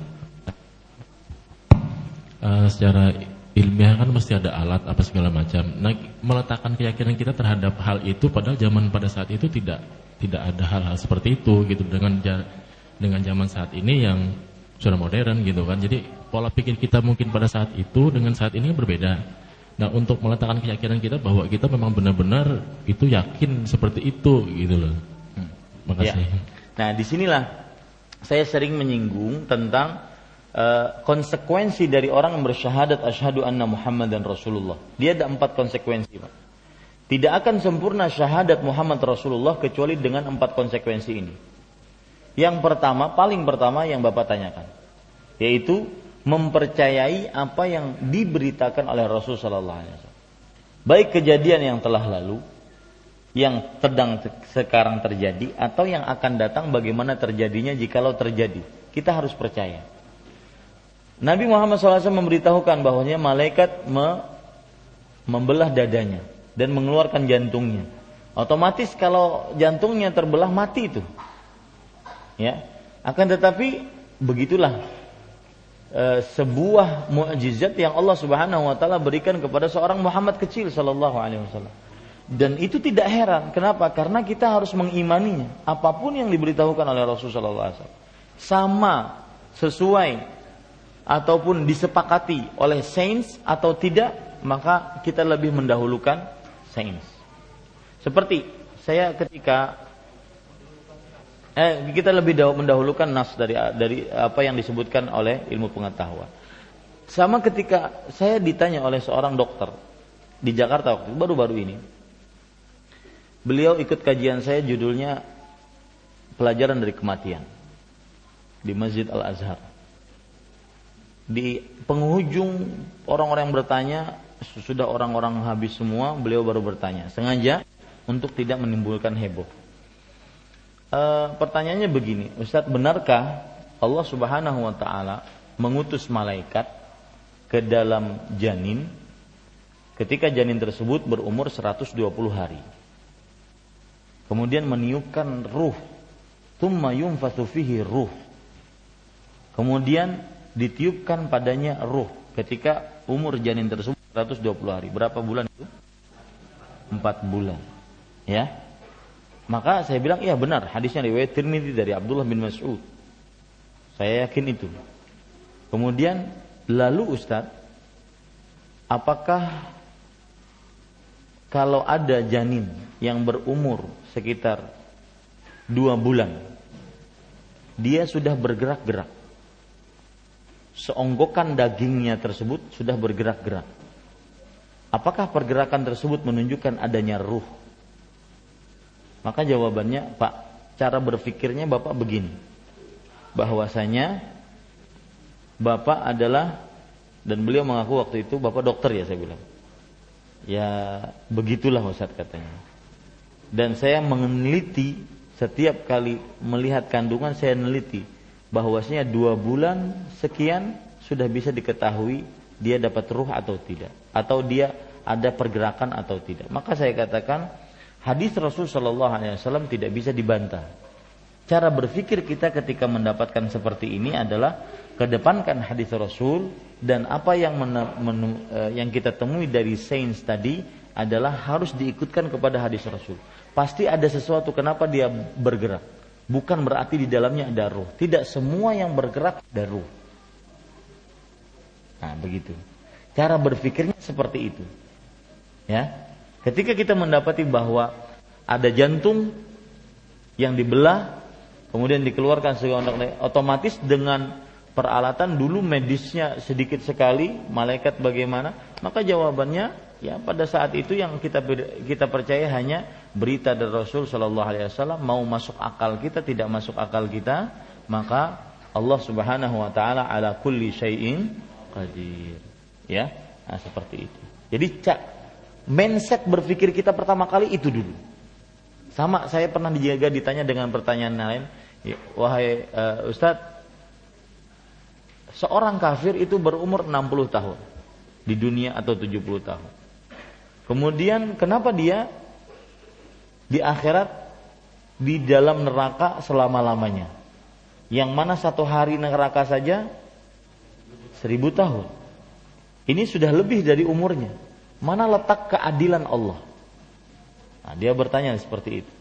uh, secara ilmiah kan mesti ada alat apa segala macam. Nah, meletakkan keyakinan kita terhadap hal itu padahal zaman pada saat itu tidak tidak ada hal-hal seperti itu gitu dengan dengan zaman saat ini yang sudah modern gitu kan. Jadi pola pikir kita mungkin pada saat itu dengan saat ini berbeda. Nah, untuk meletakkan keyakinan kita bahwa kita memang benar-benar itu yakin seperti itu gitu loh. Hmm. Makasih. Ya. Nah, di sinilah saya sering menyinggung tentang Eh, konsekuensi dari orang yang bersyahadat asyhadu anna Muhammad dan Rasulullah. Dia ada empat konsekuensi, Pak. Tidak akan sempurna syahadat Muhammad Rasulullah kecuali dengan empat konsekuensi ini. Yang pertama, paling pertama yang Bapak tanyakan, yaitu mempercayai apa yang diberitakan oleh Rasul Sallallahu Alaihi Wasallam. Baik kejadian yang telah lalu, yang sedang sekarang terjadi, atau yang akan datang bagaimana terjadinya jikalau terjadi. Kita harus percaya. Nabi Muhammad SAW memberitahukan bahwanya malaikat me membelah dadanya dan mengeluarkan jantungnya. Otomatis kalau jantungnya terbelah mati itu. Ya. Akan tetapi begitulah e, sebuah mukjizat yang Allah Subhanahu wa taala berikan kepada seorang Muhammad kecil sallallahu alaihi wasallam. Dan itu tidak heran. Kenapa? Karena kita harus mengimaninya. Apa pun yang diberitahukan oleh Rasulullah sallallahu alaihi wasallam. Sama sesuai ataupun disepakati oleh sains atau tidak, maka kita lebih mendahulukan sains. Seperti saya ketika eh, kita lebih mendahulukan nas dari dari apa yang disebutkan oleh ilmu pengetahuan. Sama ketika saya ditanya oleh seorang dokter di Jakarta waktu baru-baru ini. Beliau ikut kajian saya judulnya Pelajaran dari Kematian di Masjid Al Azhar di penghujung orang-orang yang bertanya sudah orang-orang habis semua? Beliau baru bertanya. Sengaja untuk tidak menimbulkan heboh. E, pertanyaannya begini Ustadz benarkah Allah subhanahu wa ta'ala mengutus malaikat ke dalam janin ketika janin tersebut berumur 120 hari? Kemudian meniupkan ruh. Tumma yunfathu fihi ruh. Kemudian ditiupkan padanya ruh ketika umur janin tersebut 120 hari. Berapa bulan itu? Empat bulan. Ya. Maka saya bilang iya benar hadisnya riwayat Tirmidzi dari Abdullah bin Mas'ud. Saya yakin itu. Kemudian lalu Ustadz, apakah kalau ada janin yang berumur sekitar dua bulan, dia sudah bergerak-gerak, seonggokan dagingnya tersebut sudah bergerak-gerak. Apakah pergerakan tersebut menunjukkan adanya ruh? Maka jawabannya, Pak, cara berpikirnya Bapak begini. Bahwasanya Bapak adalah dan beliau mengaku waktu itu Bapak dokter ya saya bilang. Ya begitulah Ustaz katanya. Dan saya meneliti setiap kali melihat kandungan saya meneliti bahwasanya dua bulan sekian sudah bisa diketahui dia dapat ruh atau tidak atau dia ada pergerakan atau tidak. Maka saya katakan hadis Rasul Shallallahu Alaihi Wasallam tidak bisa dibantah. Cara berpikir kita ketika mendapatkan seperti ini adalah kedepankan hadis Rasul dan apa yang menu, menu, eh, yang kita temui dari sains tadi adalah harus diikutkan kepada hadis Rasul. Pasti ada sesuatu kenapa dia bergerak bukan berarti di dalamnya ada ruh. Tidak semua yang bergerak ada ruh. Nah, begitu. Cara berpikirnya seperti itu. Ya. Ketika kita mendapati bahwa ada jantung yang dibelah, kemudian dikeluarkan segala otomatis dengan peralatan dulu medisnya sedikit sekali, malaikat bagaimana? Maka jawabannya ya pada saat itu yang kita kita percaya hanya berita dari Rasul Shallallahu Alaihi Wasallam mau masuk akal kita tidak masuk akal kita maka Allah Subhanahu Wa Taala ala kulli syai'in qadir. Ya nah, seperti itu. Jadi cak mindset berpikir kita pertama kali itu dulu. Sama saya pernah dijaga ditanya dengan pertanyaan lain ya, wahai uh, Ustadz seorang kafir itu berumur 60 tahun di dunia atau 70 tahun. Kemudian kenapa dia di akhirat di dalam neraka selama-lamanya? Yang mana satu hari neraka saja seribu tahun. Ini sudah lebih dari umurnya. Mana letak keadilan Allah? Nah, dia bertanya seperti itu.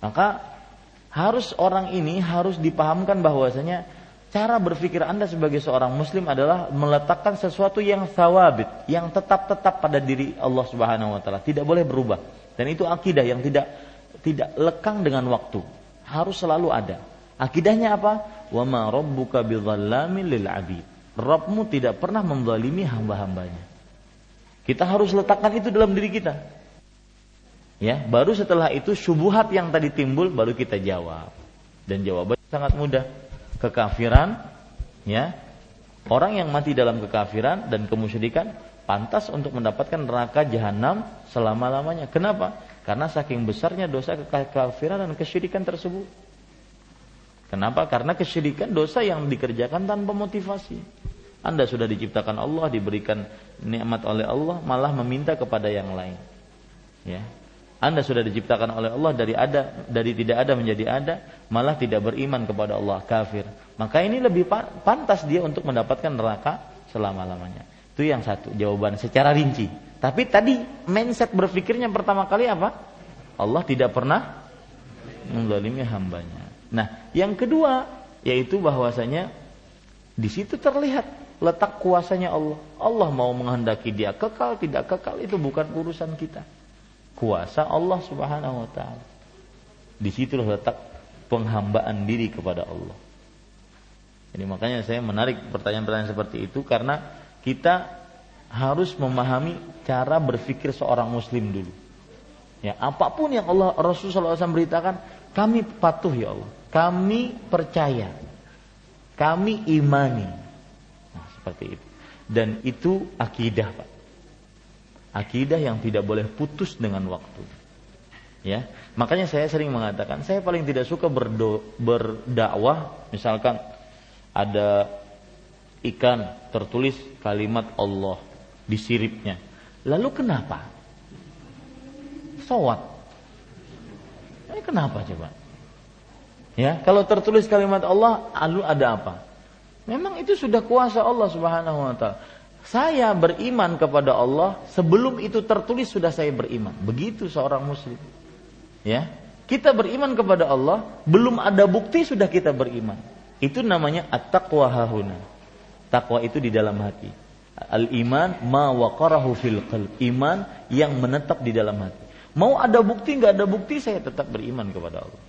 Maka harus orang ini harus dipahamkan bahwasanya cara berpikir Anda sebagai seorang muslim adalah meletakkan sesuatu yang sawabit, yang tetap-tetap pada diri Allah Subhanahu wa taala, tidak boleh berubah. Dan itu akidah yang tidak tidak lekang dengan waktu. Harus selalu ada. Akidahnya apa? Wa ma rabbuka bidzallamin lil abid. Rabbmu tidak pernah menzalimi hamba-hambanya. Kita harus letakkan itu dalam diri kita. Ya, baru setelah itu syubhat yang tadi timbul baru kita jawab. Dan jawabannya sangat mudah kekafiran ya orang yang mati dalam kekafiran dan kemusyrikan pantas untuk mendapatkan neraka jahanam selama-lamanya. Kenapa? Karena saking besarnya dosa kekafiran dan kesyirikan tersebut. Kenapa? Karena kesyirikan dosa yang dikerjakan tanpa motivasi. Anda sudah diciptakan Allah, diberikan nikmat oleh Allah, malah meminta kepada yang lain. Ya, anda sudah diciptakan oleh Allah dari ada dari tidak ada menjadi ada, malah tidak beriman kepada Allah, kafir. Maka ini lebih pantas dia untuk mendapatkan neraka selama-lamanya. Itu yang satu, jawaban secara rinci. Tapi tadi mindset berpikirnya pertama kali apa? Allah tidak pernah menzalimi hambanya. Nah, yang kedua yaitu bahwasanya di situ terlihat letak kuasanya Allah. Allah mau menghendaki dia kekal tidak kekal itu bukan urusan kita kuasa Allah Subhanahu wa taala. Di situ letak penghambaan diri kepada Allah. Jadi makanya saya menarik pertanyaan-pertanyaan seperti itu karena kita harus memahami cara berpikir seorang muslim dulu. Ya, apa pun yang Allah Rasulullah SAW beritakan, kami patuh ya Allah. Kami percaya. Kami imani. Nah, seperti itu. Dan itu akidah, Pak akidah yang tidak boleh putus dengan waktu. Ya, makanya saya sering mengatakan saya paling tidak suka berdo, berdakwah misalkan ada ikan tertulis kalimat Allah di siripnya. Lalu kenapa? Sowat. Ini kenapa coba? Ya, kalau tertulis kalimat Allah, lalu ada apa? Memang itu sudah kuasa Allah Subhanahu wa taala. Saya beriman kepada Allah sebelum itu tertulis sudah saya beriman. Begitu seorang muslim. Ya. Kita beriman kepada Allah, belum ada bukti sudah kita beriman. Itu namanya at-taqwa hahuna. Takwa itu di dalam hati. Al-iman ma waqarahu fil qalb. Iman yang menetap di dalam hati. Mau ada bukti nggak ada bukti saya tetap beriman kepada Allah.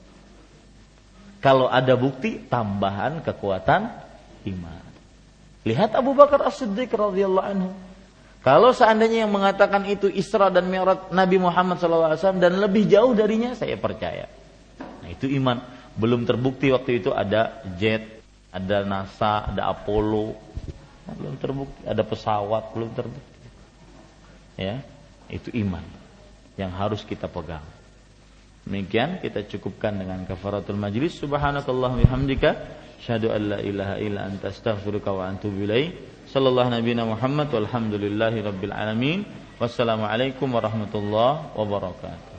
Kalau ada bukti tambahan kekuatan iman. Lihat Abu Bakar As-Siddiq radhiyallahu anhu. Kalau seandainya yang mengatakan itu Isra dan Mi'raj Nabi Muhammad SAW dan lebih jauh darinya, saya percaya. Nah itu iman. Belum terbukti waktu itu ada jet, ada NASA, ada Apollo. Nah, belum terbukti. Ada pesawat, belum terbukti. Ya, itu iman yang harus kita pegang. Demikian kita cukupkan dengan kafaratul majlis. Subhanakallah bihamdika Asyhadu an la ilaha illa anta astaghfiruka wa atubu ilaik. Sallallahu nabiyana Muhammad walhamdulillahi rabbil alamin. Wassalamualaikum warahmatullahi wabarakatuh.